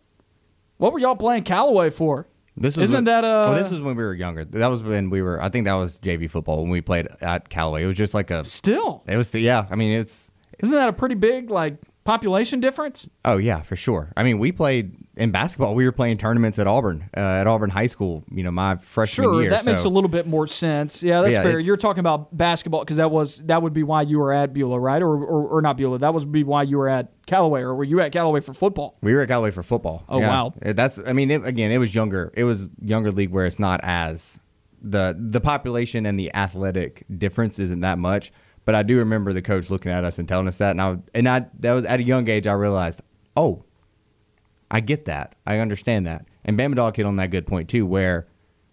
S2: What were y'all playing Callaway for?
S4: This was
S2: Isn't
S4: when-
S2: that, uh,
S4: Well, this was when we were younger. That was when we were. I think that was JV football when we played at Callaway. It was just like a.
S2: Still,
S4: It was the yeah. I mean, it's.
S2: isn't that a pretty big like population difference?
S4: Oh yeah, for sure. I mean, we played in basketball. We were playing tournaments at Auburn, uh, at Auburn High School. You know, my freshman
S2: Sure,
S4: year.
S2: that makes a little bit more sense. Yeah, that's
S4: Yeah,
S2: fair. You're talking about basketball because that was that would be why you were at Beulah, right? Or, or or not Beulah. That would be why you were at Callaway, or were you at Callaway for football?
S4: We were at Callaway for football.
S2: Oh,
S4: Yeah.
S2: wow.
S4: Uh, That's. I mean, it, again, it was younger. It was younger league where it's not as the the population and the athletic difference isn't that much. But I do remember the coach looking at us and telling us that, and I and I that was at a young age. I realized, oh, I get that. I understand that. And Bama Dog hit on that good point too, where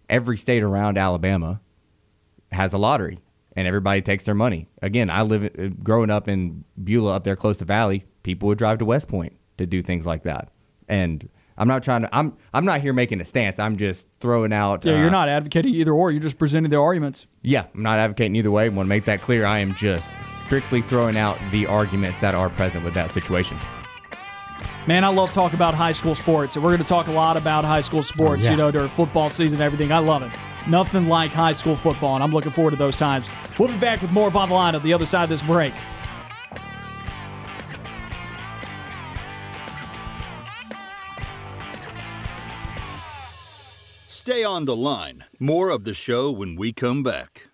S4: every state around Alabama has a lottery and everybody takes their money. Again, I live uh, growing up in Beulah up there close to Valley, people would drive to West Point to do things like that. And I'm not trying to I'm I'm not here making a stance. I'm just throwing out
S2: Yeah,
S4: uh,
S2: you're not advocating either or. You're just presenting the arguments.
S4: Yeah, I'm not advocating either way. I want to make that clear. I am just strictly throwing out the arguments that are present with that situation.
S2: Man, I love talking about high school sports, and we're going to talk a lot about high school sports,
S4: yeah.
S2: you know, during football season and everything. I love it. Nothing like high school football, and I'm looking forward to those times. We'll be back with more of On the Line on the other side of this break.
S1: Stay on the line. More of the show when we come back.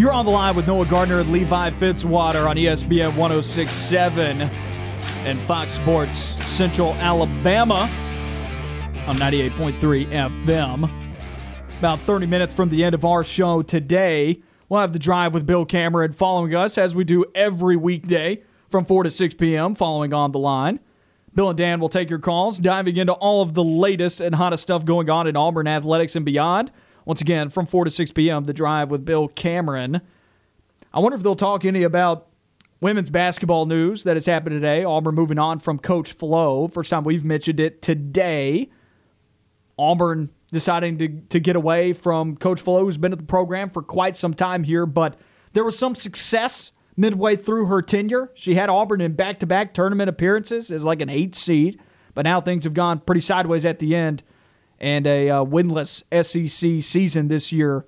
S2: You're on the line with Noah Gardner and Levi Fitzwater on ESPN 1067 and Fox Sports Central Alabama on 98.3 FM. About 30 minutes from the end of our show today, we'll have the drive with Bill Cameron following us as we do every weekday from 4 to 6 p.m. following on the line. Bill and Dan will take your calls, diving into all of the latest and hottest stuff going on in Auburn athletics and beyond. Once again, from 4 to 6 p.m., the drive with Bill Cameron. I wonder if they'll talk any about women's basketball news that has happened today. Auburn moving on from Coach Flo. First time we've mentioned it today. Auburn deciding to, to get away from Coach Flo, who's been at the program for quite some time here, but there was some success midway through her tenure. She had Auburn in back to back tournament appearances as like an eight seed, but now things have gone pretty sideways at the end and a uh, winless SEC season this year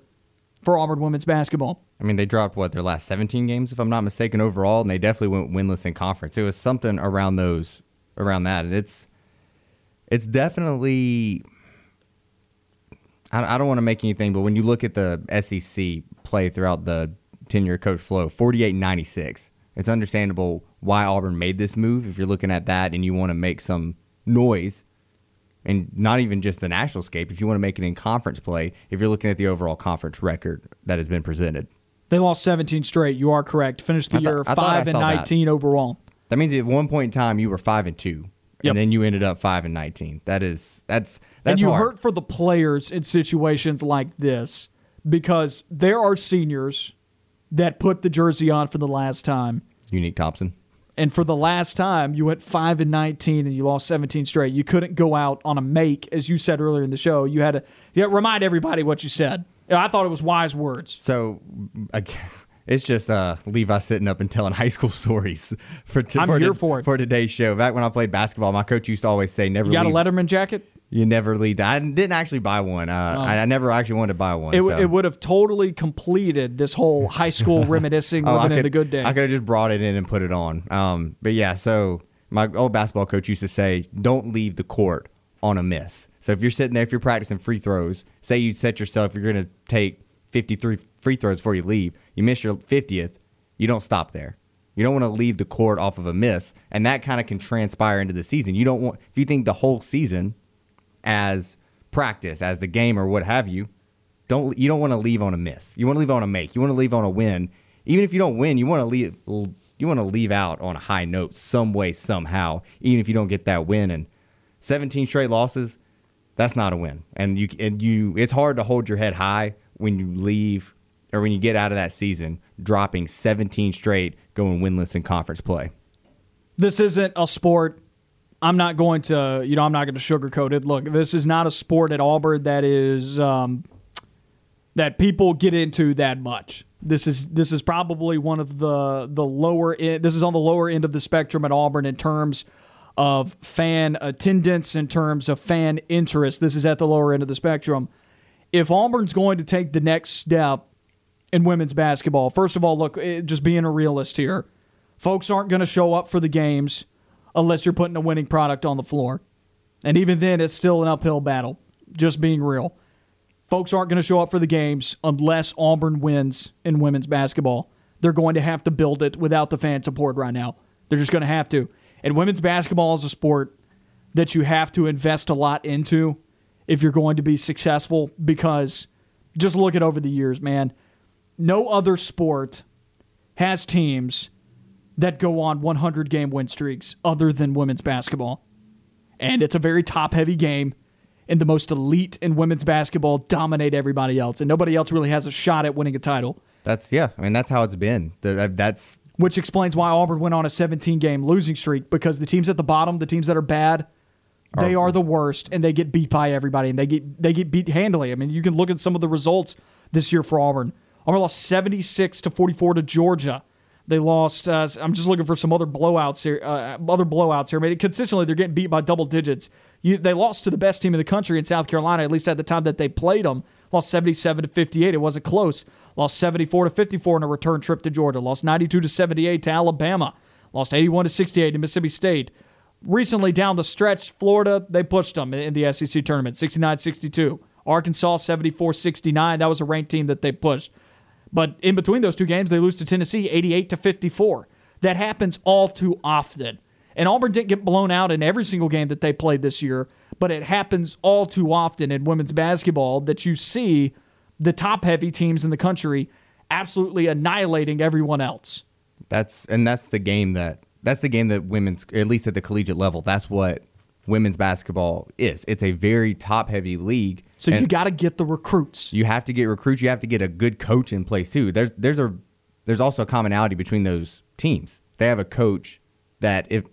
S2: for Auburn women's basketball.
S4: I mean, they dropped what their last 17 games, if I'm not mistaken, overall, and they definitely went winless in conference. It was something around those, around that, and it's, it's definitely. I, I don't want to make anything, but when you look at the SEC play throughout the tenure of Coach Flo, 48-96, it's understandable why Auburn made this move. If you're looking at that and you want to make some noise, and not even just the national scape, if you want to make it in conference play, if you're looking at the overall conference record that has been presented.
S2: They lost 17 straight. You are correct. Finished the
S4: thought-
S2: year
S4: I
S2: five and
S4: saw that.
S2: 19 overall.
S4: That means at one point in time you were five and two,
S2: Yep.
S4: and then you ended up five and nineteen. That is that's that's
S2: and you
S4: hard.
S2: hurt for the players in situations like this because there are seniors that put the jersey on for the last time.
S4: Unique Thompson.
S2: And for the last time, you went five and nineteen, and you lost seventeen straight. You couldn't go out on a make, as you said earlier in the show. You had to you had to remind everybody what you said. I thought it was wise words.
S4: So it's just uh, Levi sitting up and telling high school stories for t-
S2: I'm
S4: for,
S2: here
S4: to-
S2: for it.
S4: for today's show. Back when I played basketball, my coach used to always say, "Never
S2: You got a Letterman jacket?
S4: You never leave." I didn't actually buy one. Uh, I, I never actually wanted to buy one.
S2: It,
S4: so.
S2: it would have totally completed this whole high school reminiscing,
S4: Oh, I
S2: living in
S4: could-
S2: the good days.
S4: I could have just brought it in and put it on. Um, but yeah, so my old basketball coach used to say, "Don't leave the court on a miss." So if you're sitting there, if you're practicing free throws, say you set yourself, you're going to take 53 free throws before you leave. You miss your 50th, you don't stop there. You don't want to leave the court off of a miss, and that kind of can transpire into the season. You don't want if you think the whole season as practice, as the game or what have you, don't you don't want to leave on a miss. You want to leave on a make. You want to leave on a win. Even if you don't win, you want to leave you want to leave out on a high note some way somehow. Even if you don't get that win and 17 straight losses, that's not a win. And you and you it's hard to hold your head high when you leave or when you get out of that season dropping 17 straight going winless in conference play.
S2: this isn't a sport. I'm not going to, you know, I'm not going to sugarcoat it. Look, this is not a sport at Auburn that is um, that people get into that much. This is this is probably one of the the lower. End, this is on the lower end of the spectrum at Auburn in terms of fan attendance, in terms of fan interest. This is at the lower end of the spectrum. If Auburn's going to take the next step in women's basketball, first of all, look, eh, just being a realist here, folks aren't going to show up for the games unless you're putting a winning product on the floor. And even then, it's still an uphill battle, just being real. Folks aren't going to show up for the games unless Auburn wins in women's basketball. They're going to have to build it without the fan support right now. They're just going to have to. And women's basketball is a sport that you have to invest a lot into if you're going to be successful because just look at over the years, man. No other sport has teams that go on 100 game win streaks other than women's basketball. And it's a very top heavy game, and the most elite in women's basketball dominate everybody else, and nobody else really has a shot at winning a title.
S4: That's yeah, I mean that's how it's been. Uh, that's
S2: Which explains why Auburn went on a 17 game losing streak because the teams at the bottom, the teams that are bad, they are the worst and they get beat by everybody and they get they get beat handily. I mean, you can look at some of the results this year for Auburn. Auburn lost 76 to 44 to Georgia. They lost. Uh, I'm just looking for some other blowouts here. Uh, other blowouts here. I mean, consistently they're getting beat by double digits. You, they lost to the best team in the country in South Carolina, at least at the time that they played them. Lost 77 to 58. It wasn't close. Lost 74 to 54 in a return trip to Georgia. Lost 92 to 78 to Alabama. Lost 81 to 68 to Mississippi State. recently down the stretch, Florida, they pushed them in the SEC tournament 69 62. Arkansas 74 69. That was a ranked team that they pushed. But in between those two games, they lose to Tennessee 88 to 54. That happens all too often. And Auburn didn't get blown out in every single game that they played this year, but it happens all too often in women's basketball that you see the top heavy teams in the country absolutely annihilating everyone else.
S4: That's and that's the game that that's the game that women's at least at the collegiate level. That's what women's basketball is. It's a very top heavy league.
S2: So you got to get the recruits.
S4: you have to get recruits. You have to get a good coach in place too. There's there's a there's also a commonality between those teams. They have a coach that if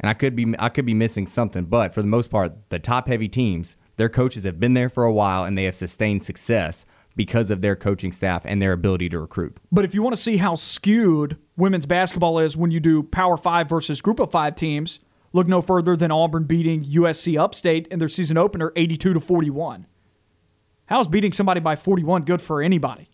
S4: and I could be I could be missing something, but for the most part, the top heavy teams, their coaches have been there for a while and they have sustained success because of their coaching staff and their ability to recruit.
S2: But if you want to see how skewed women's basketball is when you do Power Five versus Group of Five teams, look no further than Auburn beating USC Upstate in their season opener, eighty-two to forty-one. How is beating somebody by forty-one good for anybody?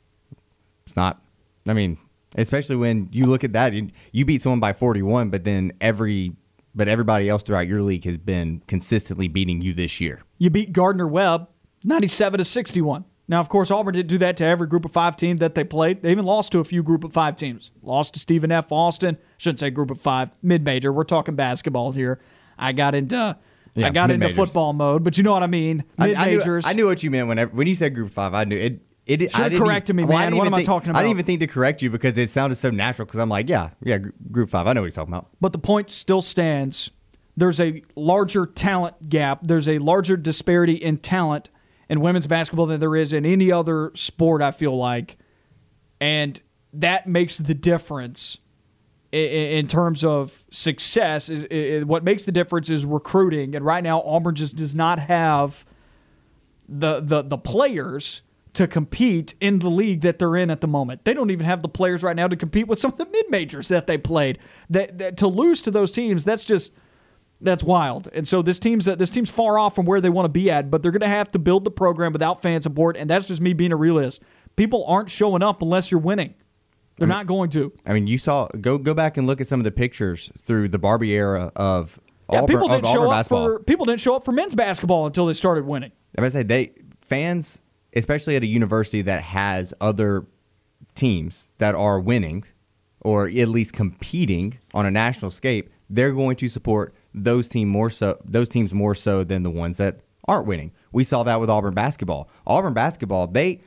S4: It's not. I mean, especially when you look at that, you, you beat someone by 41, but then every but everybody else throughout your league has been consistently beating you this year.
S2: You beat Gardner Webb, ninety-seven to sixty-one. Now, of course, Auburn didn't do that to every Group of Five team that they played. They even lost to a few Group of Five teams. Lost to Stephen F. Austin. Shouldn't say Group of Five, mid-major. We're talking basketball here. I got into.
S4: Yeah,
S2: I got into
S4: mid-majors.
S2: football mode, but you know what I mean.
S4: I-
S2: Mid
S4: I, knew,
S2: majors.
S4: I knew what you meant whenever when you said group of five. I knew it. It
S2: Should've
S4: I
S2: corrected me,
S4: well,
S2: man.
S4: didn't
S2: What am I talking about?
S4: I didn't even think to correct you because it sounded so natural. Because I'm like, yeah, yeah, gr- group five. I know what he's talking about.
S2: But the point still stands. There's a larger talent gap. There's a larger disparity in talent in women's basketball than there is in any other sport, I feel like. And that makes the difference in terms of success. Is What makes the difference is recruiting. And right now, Auburn just does not have the, the, the players to compete in the league that they're in at the moment. They don't even have the players right now to compete with some of the mid majors that they played. That, that to lose to those teams, that's just that's wild. And so this team's uh, this team's far off from where they want to be at, but they're going to have to build the program without fan support, and that's just me being a realist. People aren't showing up unless you're winning. They're not going to.
S4: I mean, you saw go go back and look at some of the pictures through the Barbee era of
S2: Yeah,
S4: Auburn,
S2: people didn't
S4: Auburn
S2: show up
S4: basketball.
S2: for people didn't show up for men's basketball until they started winning.
S4: I would say they fans, especially at a university that has other teams that are winning or at least competing on a national scape, they're going to support those team more so those teams more so than the ones that aren't winning. We saw that with Auburn basketball. Auburn basketball, they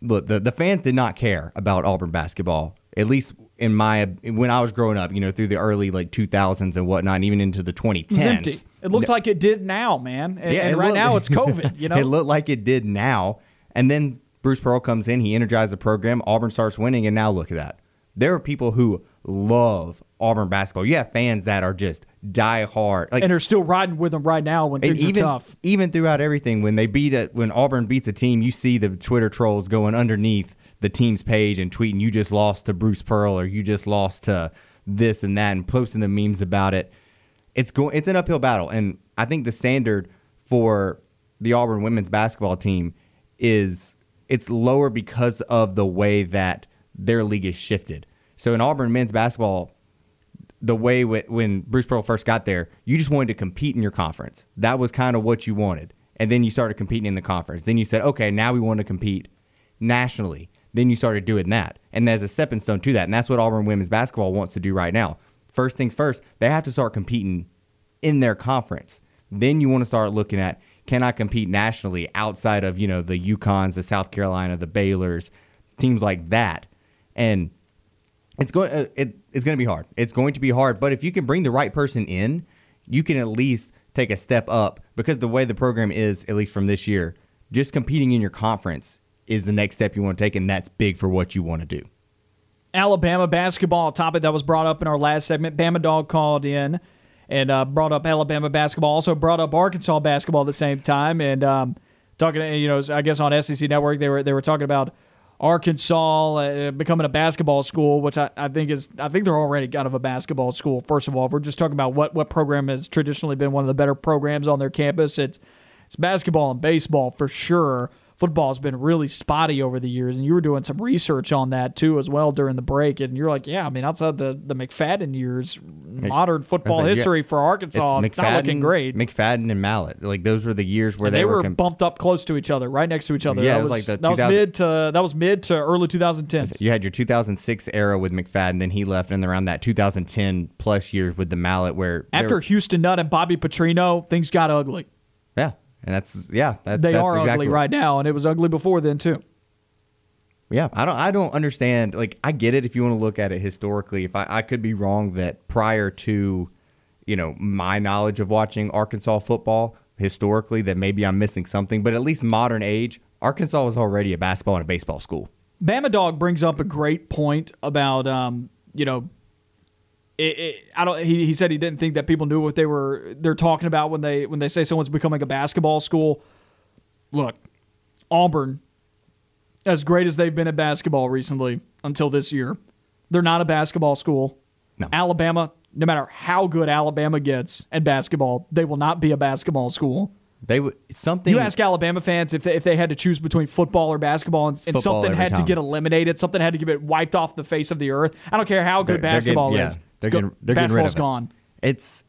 S4: look the, the fans did not care about Auburn basketball. At least in my when I was growing up, you know, through the early like 2000s and whatnot, even into the 2010s.
S2: It's empty. It looks like it did now, man. And, and right
S4: looked-
S2: now it's COVID. You know,
S4: it looked like it did now. And then Bruce Pearl comes in, he energized the program. Auburn starts winning, and now look at that. There are people who love Auburn basketball. You have fans that are just die hard, like
S2: and they're still riding with them right now when things
S4: even
S2: are tough.
S4: even throughout everything. When they beat it, when Auburn beats a team, you see the Twitter trolls going underneath the team's page and tweeting, "You just lost to Bruce Pearl," or "You just lost to this and that," and posting the memes about it. It's going. It's an uphill battle, and I think the standard for the Auburn women's basketball team is it's lower because of the way that their league is shifted. So in Auburn men's basketball, the way wh- when Bruce Pearl first got there, you just wanted to compete in your conference. That was kind of what you wanted. And then you started competing in the conference. Then you said, okay, now we want to compete nationally. Then you started doing that. And there's a stepping stone to that. And that's what Auburn women's basketball wants to do right now. First things first, they have to start competing in their conference. Then you want to start looking at can I compete nationally outside of, you know, the UConns, the South Carolina, the Baylors, teams like that. And it's going uh, it, it's going to be hard. It's going to be hard, but if you can bring the right person in, you can at least take a step up because the way the program is at least from this year, just competing in your conference is the next step you want to take and that's big for what you want to do.
S2: Alabama basketball topic that was brought up in our last segment. Bama Dog called in and uh, brought up Alabama basketball. Also brought up Arkansas basketball at the same time. And um, talking, you know, I guess on SEC Network they were they were talking about Arkansas uh, becoming a basketball school, which I, I think is I think they're already kind of a basketball school. First of all, if we're just talking about what what program has traditionally been one of the better programs on their campus. It's it's basketball and baseball for sure football has been really spotty over the years, and you were doing some research on that too as well during the break, and you're like, yeah, I mean, outside the the McFadden years, modern football
S4: like, yeah,
S2: history for Arkansas,
S4: It's
S2: not looking great.
S4: McFadden and Mallett, like those were the years where they,
S2: they were
S4: comp-
S2: bumped up close to each other, right next to each other.
S4: Yeah,
S2: that
S4: was
S2: was,
S4: like
S2: that was mid to that was mid to early 2010s.
S4: You had your 2006 era with McFadden, then he left, and around that 2010 plus years with the Mallett, where
S2: After
S4: were-
S2: Houston Nutt and Bobby Petrino, things got ugly.
S4: And that's yeah, that's
S2: They
S4: that's
S2: are
S4: exactly
S2: ugly
S4: what-
S2: right now, and it was ugly before then too.
S4: Yeah, I don't I don't understand. Like I get it if you want to look at it historically. If I, I could be wrong that prior to, you know, my knowledge of watching Arkansas football historically, that maybe I'm missing something. But at least modern age, Arkansas was already a basketball and a baseball school.
S2: Bama Dog brings up a great point about, um, you know, it, it, I don't. He, he said he didn't think that people knew what they were they're talking about when they when they say someone's becoming a basketball school. Look, Auburn, as great as they've been at basketball recently until this year, they're not a basketball school.
S4: No.
S2: Alabama, no matter how good Alabama gets at basketball, they will not be a basketball school.
S4: They would something.
S2: You ask Alabama fans if they, if they had to choose between football or basketball, and, and
S4: Football
S2: something had to get eliminated, something had to get wiped off the face of the earth. I don't care how good
S4: They're- they're getting-
S2: basketball
S4: yeah,
S2: is. It's
S4: They're
S2: go-
S4: getting, they're getting rid of it.
S2: gone.
S4: It's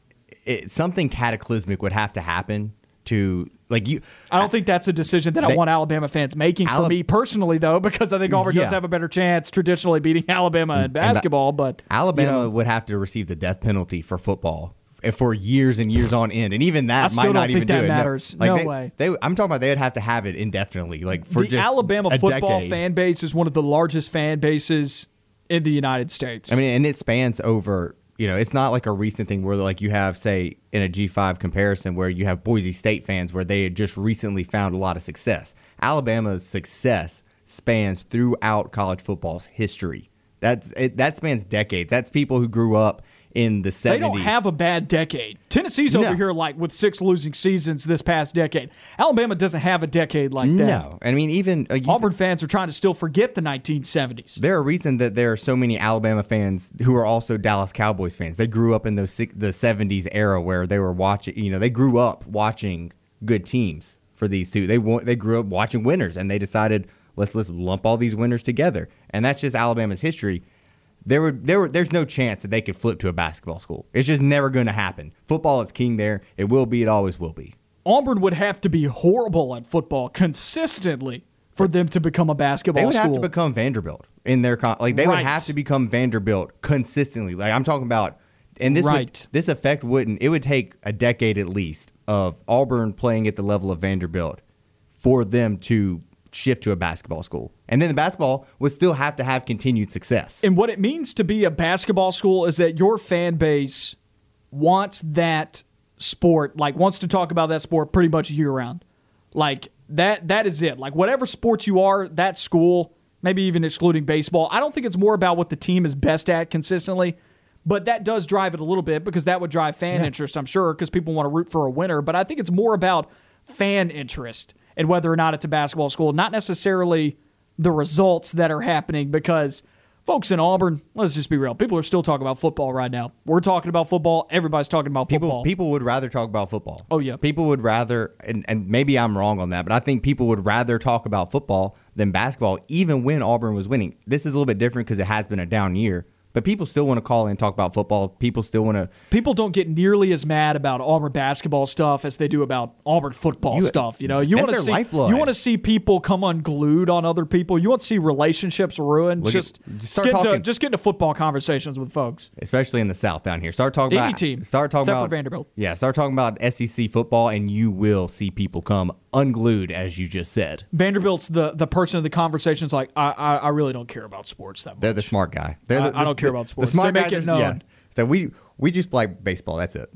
S4: it, something cataclysmic would have to happen to like you.
S2: I don't think that's a decision that I want Alabama fans making for me personally, though, because I think Auburn does have a better chance traditionally beating Alabama in basketball. but you
S4: Alabama
S2: know,
S4: would have to receive the death penalty for football for years and years on end, and even that might not even do it. No. Like
S2: No
S4: they,
S2: way.
S4: They, I'm talking about they would have to have it indefinitely, like for
S2: the
S4: just
S2: Alabama football
S4: decade.
S2: fan base is one of the largest fan bases in the United States.
S4: I mean, and it spans over. You know, it's not like a recent thing where like you have, say, in a G5 comparison, where you have Boise State fans where they had just recently found a lot of success. Alabama's success spans throughout college football's history. That's it, that spans decades. That's people who grew up in the 70s.
S2: They don't have a bad decade. Tennessee's over here like with six losing seasons this past decade. Alabama doesn't have a decade like that.
S4: no. I mean, even uh,
S2: Auburn fans are trying to still forget the 1970s.
S4: There are reason that there are so many Alabama fans who are also Dallas Cowboys fans. They grew up in those six, the '70s era where they were watching. You know, they grew up watching good teams for these two. They they grew up watching winners, and they decided let's let's lump all these winners together. And that's just Alabama's history. There would there were, there's no chance that they could flip to a basketball school. It's just never going to happen. Football is king there. It will be. It always will be.
S2: Auburn would have to be horrible at football consistently for them to become a basketball
S4: They would
S2: school.
S4: have to become Vanderbilt in their con- like they would have to become Vanderbilt consistently. Like I'm talking about, and this
S2: Right.
S4: would, this effect wouldn't. It would take a decade at least of Auburn playing at the level of Vanderbilt for them to shift to a basketball school, and then the basketball would still have to have continued success.
S2: and what it means to be a basketball school is that your fan base wants that sport, like wants to talk about that sport pretty much year round. Like that that is it. Like whatever sport you are, that school, maybe even excluding baseball. I don't think it's more about what the team is best at consistently, but that does drive it a little bit because that would drive fan interest, I'm sure, because people want to root for a winner. But I think it's more about fan interest and whether or not it's a basketball school, not necessarily the results that are happening because folks in Auburn, let's just be real. People are still talking about football right now. We're talking about football. Everybody's talking about
S4: People
S2: football.
S4: people would rather talk about football.
S2: Oh, yeah.
S4: People would rather and, and maybe I'm wrong on that, but I think people would rather talk about football than basketball even when Auburn was winning. This is a little bit different because it has been a down year, but people still want to call in and talk about football. People still want to
S2: People don't get nearly as mad about Auburn basketball stuff as they do about Auburn football
S4: You-
S2: stuff. You know, you want to see
S4: lifeblood.
S2: you want to see people come unglued on other people. You want to see relationships ruined.
S4: Look at-
S2: just
S4: just start
S2: get into,
S4: talking-
S2: just get into football conversations with folks.
S4: especially in the South down here. Start talking
S2: Any
S4: about
S2: team,
S4: Start talking
S2: except
S4: about
S2: Vanderbilt.
S4: Yeah, start talking about SEC football, and you will see people come unglued, as you just said.
S2: Vanderbilt's the the person in the conversations like I I, I really don't care about sports that much.
S4: They're the smart guy. They're
S2: I-
S4: the,
S2: I don't care about sports.
S4: The smart
S2: They make
S4: guys
S2: it
S4: are- Yeah.
S2: known.
S4: So we we just like baseball. That's it.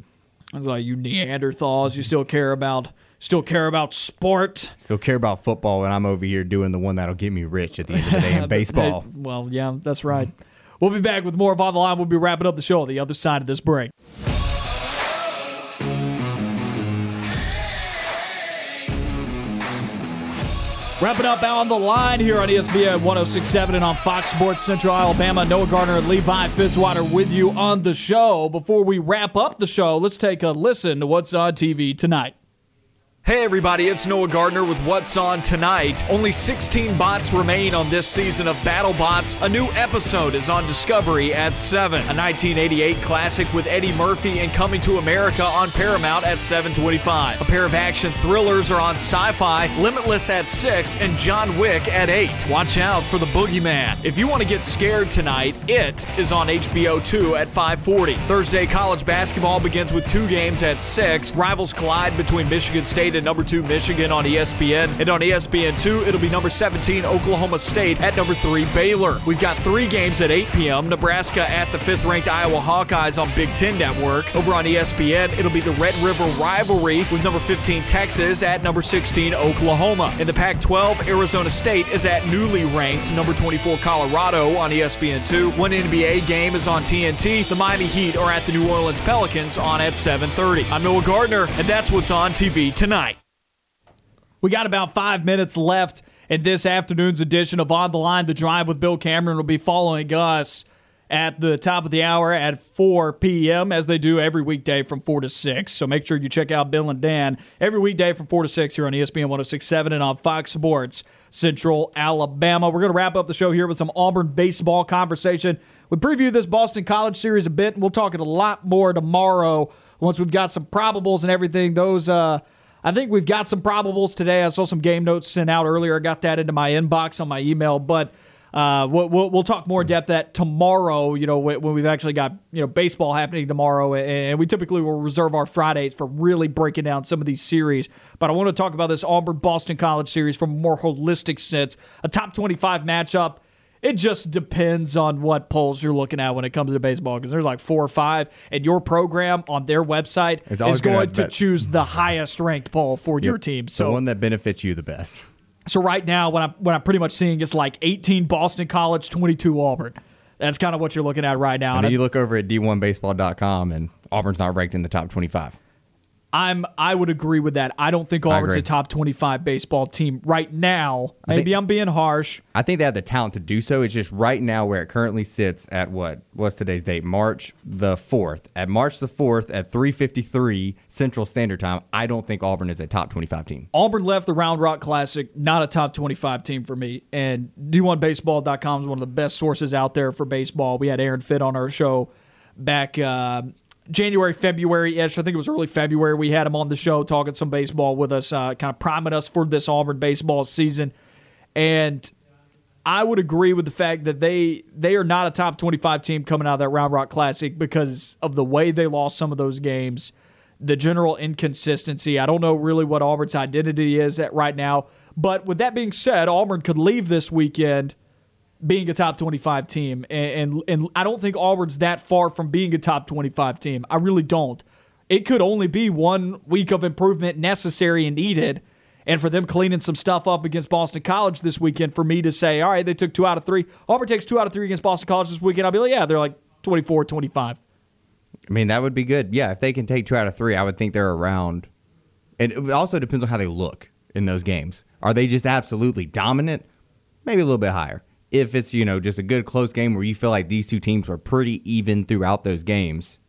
S2: I was like, you Neanderthals, you still care about still care about sport.
S4: Still care about football, and I'm over here doing the one that'll get me rich at the end of the day in baseball.
S2: Hey, well, yeah, that's right. We'll be back with more of On the Line. We'll be wrapping up the show on the other side of this break. Wrapping up on the line here on ESPN 1067 and on Fox Sports Central Alabama. Noah Gardner and Levi Fitzwater with you on the show. Before we wrap up the show, let's take a listen to what's on TV tonight. Hey everybody, it's Noah Gardner with What's On Tonight. Only 16 bots remain on this season of BattleBots. A new episode is on Discovery at 7. A 1988 classic with Eddie Murphy and Coming to America on Paramount at 725. A pair of action thrillers are on Syfy, Limitless at 6 and John Wick at 8. Watch out for the Boogeyman. If you want to get scared tonight, It is on HBO 2 at 540. Thursday college basketball begins with two games at 6. Rivals collide between Michigan State and number 2 Michigan on ESPN. And on ESPN 2, it'll be number 17 Oklahoma State at number 3 Baylor. We've got three games at 8 p.m. Nebraska at the 5th ranked Iowa Hawkeyes on Big Ten Network. Over on ESPN, it'll be the Red River rivalry with number 15 Texas at number 16 Oklahoma. In the Pac 12, Arizona State is at newly ranked number 24 Colorado on E ESPN 2. One NBA game is on TNT. The Miami Heat are at the New Orleans Pelicans on at 7:30. I'm Noah Gardner, and that's what's on TV tonight. We got about five minutes left in this afternoon's edition of On the Line. The Drive with Bill Cameron will be following us at the top of the hour at 4 p.m. as they do every weekday from 4 to 6. So make sure you check out Bill and Dan every weekday from 4 to 6 here on ESPN 1067 and on Fox Sports Central Alabama. We're going to wrap up the show here with some Auburn baseball conversation. We preview this Boston College series a bit, and we'll talk it a lot more tomorrow once we've got some probables and everything. Those, uh, I think we've got some probables today. I saw some game notes sent out earlier. I got that into my inbox on my email, but uh, we'll, we'll, talk more in depth that tomorrow. You know, when we've actually got you know baseball happening tomorrow, and we typically will reserve our Fridays for really breaking down some of these series. But I want to talk about this Auburn Boston College series from a more holistic sense, a top twenty-five matchup. It just depends on what polls you're looking at when it comes to baseball because there's like four or five, and your program on their website
S4: It's
S2: is going
S4: bet-
S2: choose the highest ranked poll for your team. So the
S4: one that benefits you the best.
S2: so right now, what I'm what I'm pretty much seeing is like 18 Boston College, 22 Auburn. That's kind of what you're looking at right now.
S4: And
S2: And
S4: then you look over at d1baseball.com and Auburn's not ranked in the top 25.
S2: I'm I would agree with that. I don't think Auburn's a top 25 baseball team right now. Maybe
S4: think-
S2: I'm being harsh.
S4: I think they have the talent to do so. It's just right now where it currently sits at what? What's today's date? March the 4th. At March the 4th at 3:53 Central Standard Time, I don't think Auburn is a top 25 team.
S2: Auburn left the Round Rock Classic, not a top 25 team for me. And D1Baseball.com is one of the best sources out there for baseball. We had Aaron Fitt on our show back uh, January, February ish. I think it was early February. We had him on the show talking some baseball with us, uh, kind of priming us for this Auburn baseball season. And I would agree with the fact that they they are not a top 25 team coming out of that Round Rock Classic because of the way they lost some of those games, the general inconsistency. I don't know really what Auburn's identity is at right now. But with that being said, Auburn could leave this weekend being a top 25 team. And, and, and I don't think Auburn's that far from being a top 25 team. I really don't. It could only be one week of improvement necessary and needed. And for them cleaning some stuff up against Boston College this weekend, for me to say, all right, they took two out of three. Auburn takes two out of three against Boston College this weekend. I'll be like, yeah, they're like 24, 25.
S4: I mean, that would be good. Yeah, if they can take 2 out of 3, I would think they're around. And it also depends on how they look in those games. Are they just absolutely dominant? Maybe a little bit higher. If it's, you know, just a good close game where you feel like these two teams were pretty even throughout those games,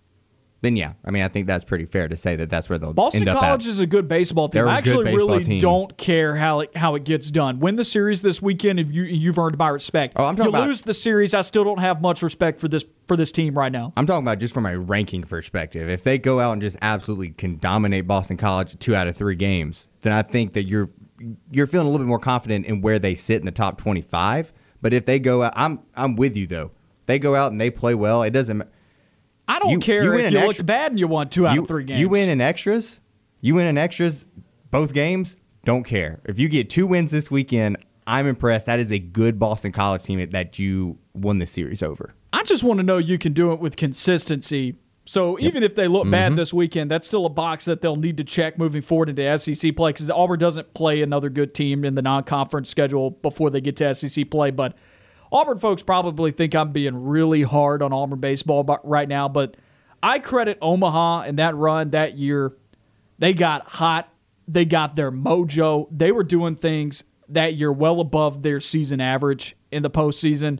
S4: then yeah, I mean, I think that's pretty fair to say that that's where they'll
S2: Boston
S4: end up Boston
S2: College
S4: at.
S2: is a good baseball team.
S4: They're
S2: I actually really
S4: team.
S2: don't care how it, how it gets done. Win the series this weekend if you you've earned my respect.
S4: Oh, I'm talking
S2: you
S4: about-
S2: lose the series, I still don't have much respect for this for this team right now.
S4: I'm talking about just from a ranking perspective. If they go out and just absolutely can dominate Boston College two out of three games, then I think that you're you're feeling a little bit more confident in where they sit in the top 25. But if they go out, I'm I'm with you though. They go out and they play well. It doesn't.
S2: I don't
S4: You-
S2: care
S4: you
S2: if you
S4: extra-
S2: looked bad and you won two out
S4: You,
S2: of three games.
S4: you win in extras. You win in extras both games. Don't care if you get two wins this weekend. I'm impressed. That is a good Boston College team that you won the series over.
S2: I just want to know you can do it with consistency. So even if they look
S4: Mm-hmm.
S2: bad this weekend, that's still a box that they'll need to check moving forward into SEC play because Auburn doesn't play another good team in the non-conference schedule before they get to SEC play. But Auburn folks probably think I'm being really hard on Auburn baseball right now, but I credit Omaha and that run that year. They got hot. They got their mojo. They were doing things that year well above their season average in the postseason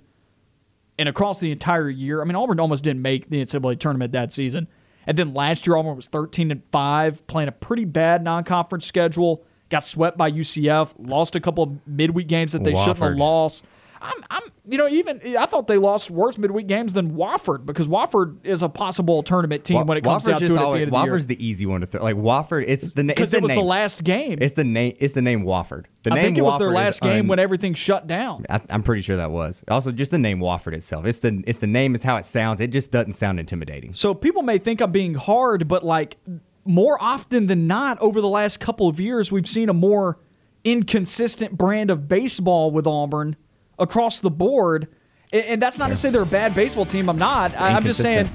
S2: and across the entire year. I mean, Auburn almost didn't make the NCAA tournament that season. And then last year, Auburn was 13 and 5, playing a pretty bad non conference schedule. Got swept by UCF, lost a couple of midweek games that they shouldn't have lost. I'm, I'm, you know, even I thought they lost worse midweek games than Wofford because Wofford is a possible tournament team
S4: Wa-
S2: when it comes
S4: Wofford's
S2: down to it
S4: always-
S2: the end of the year.
S4: Wofford's the easy one to throw. Like Wofford, it's the
S2: Because it was
S4: name.
S2: the last game.
S4: It's the name. It's the name Wofford. The
S2: I
S4: name
S2: think it was their last game
S4: un-
S2: when everything shut down.
S4: I, I'm pretty sure that was. Also, just the name Wofford itself. It's the it's the name is how it sounds. It just doesn't sound intimidating.
S2: So people may think I'm being hard, but like more often than not, over the last couple of years, we've seen a more inconsistent brand of baseball with Auburn across the board. And, that's not to say they're a bad baseball team. I'm not. I'm just saying.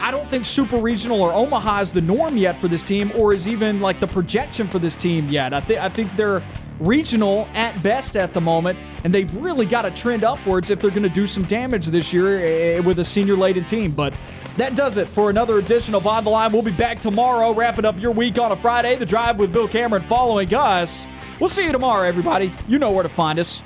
S2: I don't think super regional or Omaha is the norm yet for this team, or is even like the projection for this team yet. I think I think they're regional at best at the moment, and they've really got to trend upwards if they're going to do some damage this year eh, with a senior-laden team. But that does it for another edition of On the Line. We'll be back tomorrow, wrapping up your week on a Friday. The drive with Bill Cameron following us. We'll see you tomorrow, everybody. You know where to find us.